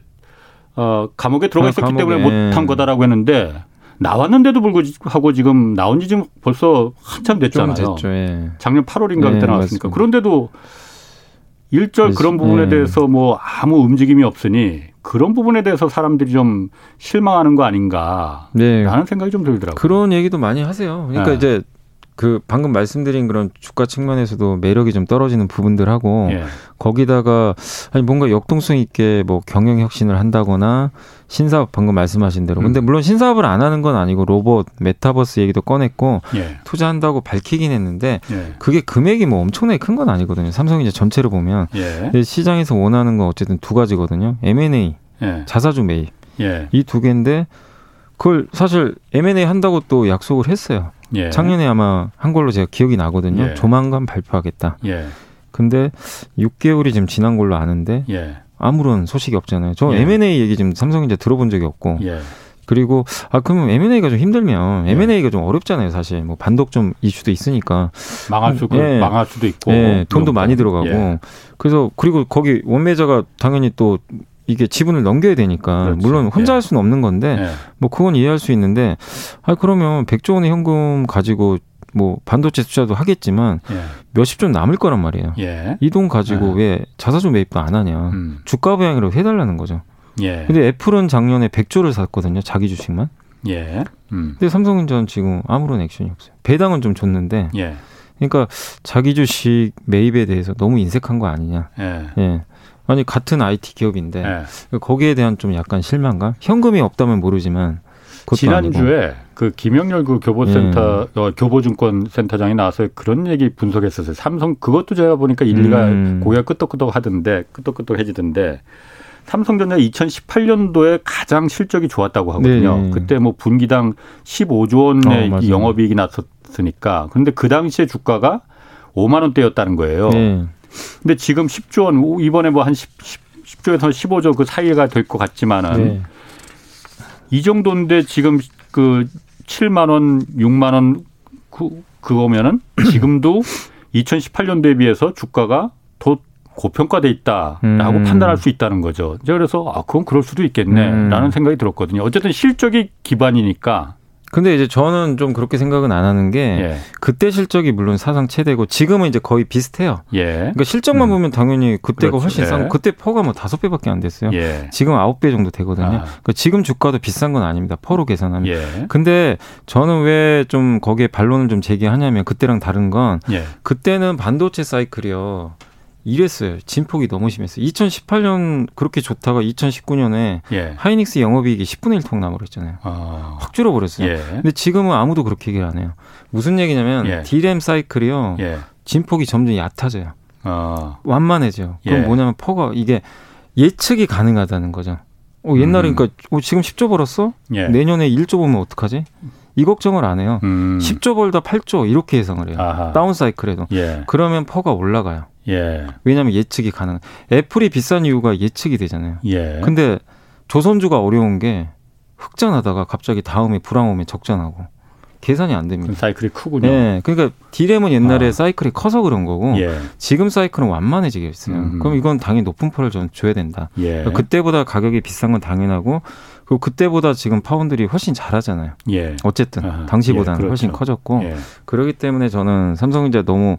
어 감옥에 들어가 아, 있었기 감옥에. 때문에 못한 거다라고 했는데 나왔는데도 불구하고 지금 나온 지 지금 벌써 한참 됐잖아요. 됐죠, 예. 작년 8월인가 그때 네, 나왔으니까. 맞습니다. 그런데도 일절 그런 부분에 네. 대해서 뭐 아무 움직임이 없으니 그런 부분에 대해서 사람들이 좀 실망하는 거 아닌가라는 네. 생각이 좀 들더라고요. 그런 얘기도 많이 하세요. 그러니까 네. 이제 그 방금 말씀드린 그런 주가 측면에서도 매력이 좀 떨어지는 부분들하고 예. 거기다가 아니 뭔가 역동성 있게 뭐 경영 혁신을 한다거나 신사업 방금 말씀하신 대로 근데 음. 물론 신사업을 안 하는 건 아니고 로봇 메타버스 얘기도 꺼냈고 예. 투자한다고 밝히긴 했는데 예. 그게 금액이 뭐 엄청나게 큰 건 아니거든요 삼성이 이제 전체를 보면 예. 시장에서 원하는 건 어쨌든 두 가지거든요 M&A 예. 자사주 매입 예. 이두 개인데 그걸 사실 M&A 한다고 또 약속을 했어요. 예. 작년에 아마 한 걸로 제가 기억이 나거든요. 예. 조만간 발표하겠다. 예. 근데 6개월이 지금 지난 걸로 아는데 예. 아무런 소식이 없잖아요. 저 예. M&A 얘기 지금 삼성전자 들어본 적이 없고. 예. 그리고 아 그러면 M&A가 좀 힘들면 예. M&A가 좀 어렵잖아요, 사실. 뭐 반독 좀 이슈도 있으니까 망할 수도 예. 망할 수도 있고 예. 돈도 많이 들어가고 그래서 그리고 거기 원매자가 당연히 또 이게 지분을 넘겨야 되니까 그렇지. 물론 혼자 예. 할 수는 없는 건데 예. 뭐 그건 이해할 수 있는데 아 그러면 100조 원의 현금 가지고 뭐 반도체 투자도 하겠지만 예. 몇십 조 남을 거란 말이에요. 예. 이돈 가지고 예. 왜 자사주 매입도 안 하냐? 음. 주가 부양이라고 해달라는 거죠. 예. 근데 애플은 작년에 100조를 샀거든요. 자기 주식만. 예. 음. 근데 삼성전자는 지금 아무런 액션이 없어요. 배당은 좀 줬는데. 그러니까 자기 주식 매입에 대해서 너무 인색한 거 아니냐. 예. 아니 같은 IT 기업인데 네. 거기에 대한 좀 약간 실망감. 현금이 없다면 모르지만 지난주에 그 김영렬 그 교보센터 예. 어, 교보증권 센터장이 나와서 그런 얘기 분석했었어요. 삼성 그것도 제가 보니까 일리가 음. 고개가 끄덕끄덕 하던데 끄덕끄덕 해지던데 삼성전자 2018년도에 가장 실적이 좋았다고 하거든요. 네. 그때 뭐 분기당 15조 원의 어, 영업이익이 났었으니까. 그런데 그 당시에 주가가 5만 원대였다는 거예요. 네. 근데 지금 10조 원 이번에 뭐 한 10, 10, 조에서 15조 그 사이가 될 것 같지만은 네. 이 정도인데 지금 그 7만 원, 6만 원 그, 그거면은 지금도 2018년도에 비해서 주가가 더 고평가돼 있다라고 음. 판단할 수 있다는 거죠. 그래서 아 그건 그럴 수도 있겠네라는 음. 생각이 들었거든요. 어쨌든 실적이 기반이니까 근데 이제 저는 좀 그렇게 생각은 안 하는 게 예. 그때 실적이 물론 사상 최대고 지금은 이제 거의 비슷해요. 예. 그러니까 실적만 음. 보면 당연히 그때가 그렇죠. 훨씬 싼 예. 그때 PER가 뭐 다섯 배밖에 안 됐어요. 예. 지금 아홉 배 정도 되거든요. 아. 그러니까 지금 주가도 비싼 건 아닙니다. PER로 계산하면. 예. 근데 저는 왜 좀 거기에 반론을 좀 제기하냐면 그때랑 다른 건 예. 그때는 반도체 사이클이요. 이랬어요. 진폭이 너무 심했어요. 2018년 그렇게 좋다가 2019년에 예. 하이닉스 영업이익이 10분의 1토막 났었잖아요. 아. 확 줄어버렸어요. 예. 근데 지금은 아무도 그렇게 얘기를 안 해요. 무슨 얘기냐면 예. 디램 사이클이요. 예. 진폭이 점점 얕아져요. 아. 완만해져요. 그럼 예. 뭐냐면 PER가 이게 예측이 가능하다는 거죠. 어, 옛날에 음. 그러니까 어, 지금 10조 벌었어? 예. 내년에 1조 벌면 어떡하지? 이 걱정을 안 해요. 음. 10조 벌다 8조 이렇게 예상을 해요. 아하. down cycle에도. 예. 그러면 PER가 올라가요. 예. 왜냐하면 예측이 가능. 애플이 비싼 이유가 예측이 되잖아요. 예. 근데 조선주가 어려운 게 흑자나다가 갑자기 다음에 불황 오면 적자나고 계산이 안 됩니다. 사이클이 크군요. 네, 그러니까 디램은 옛날에 아. 사이클이 커서 그런 거고 예. 지금 사이클은 완만해지게 했어요. 음. 그럼 이건 당연히 높은 PER를 좀 줘야 된다. 예. 그러니까 그때보다 가격이 비싼 건 당연하고 그리고 그때보다 지금 파운드리 훨씬 잘하잖아요. 예. 어쨌든. 당시보다는 예, 그렇죠. 훨씬 커졌고 예. 그렇기 때문에 저는 삼성전자 너무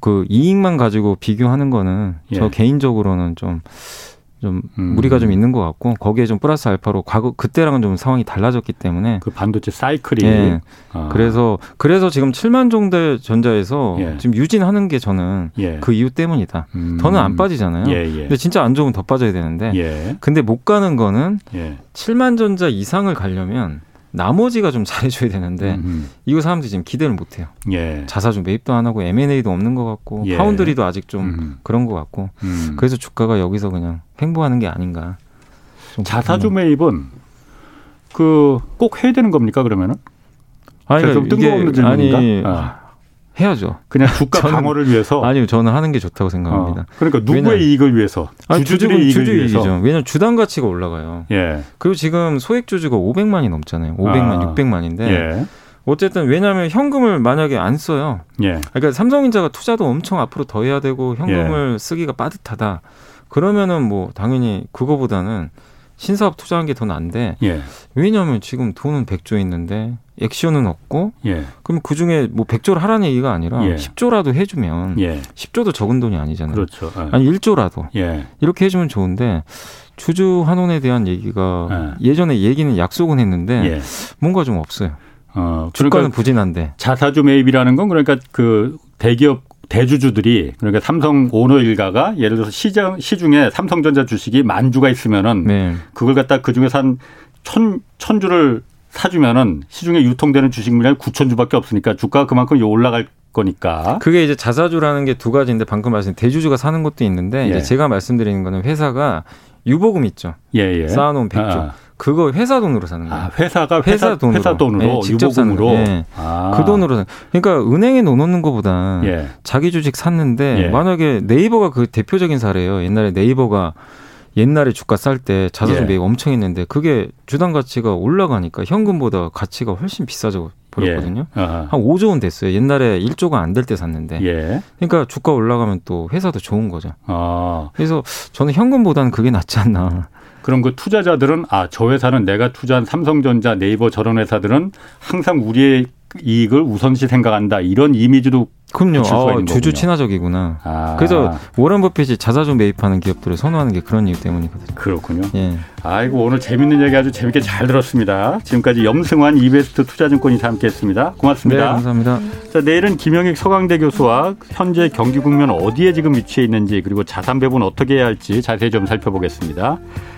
그 이익만 가지고 비교하는 거는 예. 저 개인적으로는 좀좀 음. 무리가 좀 있는 것 같고 거기에 좀 플러스 알파로 과거 그때랑은 좀 상황이 달라졌기 때문에 그 반도체 사이클이 예. 아. 그래서 그래서 지금 7만 종대 전자에서 예. 지금 유진하는 게 저는 예. 그 이유 때문이다. 음. 더는 안 빠지잖아요. 예, 예. 근데 진짜 안 좋으면 더 빠져야 되는데 예. 근데 못 가는 거는 7만 전자 이상을 가려면 나머지가 좀 잘해줘야 되는데 음흠. 이거 사람들이 지금 기대를 못해요. 예. 자사주 매입도 안 하고 M&A도 없는 것 같고 예. 파운드리도 아직 좀 음. 그런 것 같고 음. 그래서 주가가 여기서 그냥 횡보하는 게 아닌가. 자사주 매입은 그 꼭 해야 되는 겁니까 그러면은? 아니, 좀 뜬금없는 질문인가? 아니, 아. 해야죠. 그냥 주가 저는, 강화를 위해서? 아니요, 저는 하는 게 좋다고 생각합니다. 어. 그러니까 누구의 왜냐, 이익을 위해서? 주주들의 이익을 주주 위해서. 이익이죠. 왜냐하면 주당 가치가 올라가요. 예. 그리고 지금 소액 주주가 500만이 넘잖아요. 500만, 아. 600만인데. 예. 어쨌든 왜냐하면 현금을 만약에 안 써요. 예. 그러니까 삼성인자가 투자도 엄청 앞으로 더 해야 되고 현금을 예. 쓰기가 빠듯하다. 그러면은 뭐 당연히 그거보다는 신사업 투자한 게더 난데 예. 왜냐하면 지금 돈은 100조 있는데 액션은 없고 예. 그럼 그 중에 뭐 100조를 하라는 얘기가 아니라 예. 10조라도 해주면 예. 10조도 적은 돈이 아니잖아요. 그렇죠. 예. 아니 1조라도 예. 이렇게 해주면 좋은데 주주 환원에 대한 얘기가 예. 전에 얘기는 약속은 했는데 예. 뭔가 좀 없어요. 어, 그러니까 주가는 부진한데 자사주 매입이라는 건 그러니까 그 대기업 대주주들이 그러니까 삼성 오너 일가가 예를 들어서 시장 시중에 삼성전자 주식이 만 주가 있으면은 네. 그걸 갖다 그 중에서 한천 천 주를 사주면은 시중에 유통되는 주식 물량이 9천 주밖에 없으니까 주가가 그만큼 올라갈 거니까. 그게 이제 자사주라는 게 두 가지인데 방금 말씀 대주주가 사는 것도 있는데 예. 이제 제가 말씀드리는 거는 회사가 유보금 있죠. 예, 예. 쌓아놓은 100조. 아. 그거 회사 돈으로 사는 거예요. 아, 회사가 회사, 회사 돈으로, 회사 돈으로 네, 직접 유보금으로. 사는 네. 아. 그 돈으로 사는. 그러니까 은행에 넣어놓는 것보다 예. 자기 주식 샀는데 예. 만약에 네이버가 그 대표적인 사례예요. 옛날에 네이버가 옛날에 주가 쌀 때 자사주 예. 매입 엄청 했는데 그게 주당 가치가 올라가니까 현금보다 가치가 훨씬 비싸져 버렸거든요. 예. 한 5조 원 됐어요. 옛날에 1조가 안 될 때 샀는데. 예. 그러니까 주가 올라가면 또 회사도 좋은 거죠. 아. 그래서 저는 현금보다는 그게 낫지 않나. 그럼 그 투자자들은 아 저 회사는 내가 투자한 삼성전자, 네이버 저런 회사들은 항상 우리의 이익을 우선시 생각한다 이런 이미지도 그럼요. 어, 주주 친화적이구나. 아. 그래서 워런 버핏이 자사주 매입하는 기업들을 선호하는 게 그런 이유 때문이거든요. 그렇군요. 예. 아이고 오늘 재밌는 얘기 아주 재밌게 잘 들었습니다. 지금까지 염승환 이베스트 투자증권이사 함께했습니다. 고맙습니다. 네, 감사합니다. 자 내일은 김영익 서강대 교수와 현재 경기 국면 어디에 지금 위치해 있는지 그리고 자산 배분 어떻게 해야 할지 자세히 좀 살펴보겠습니다.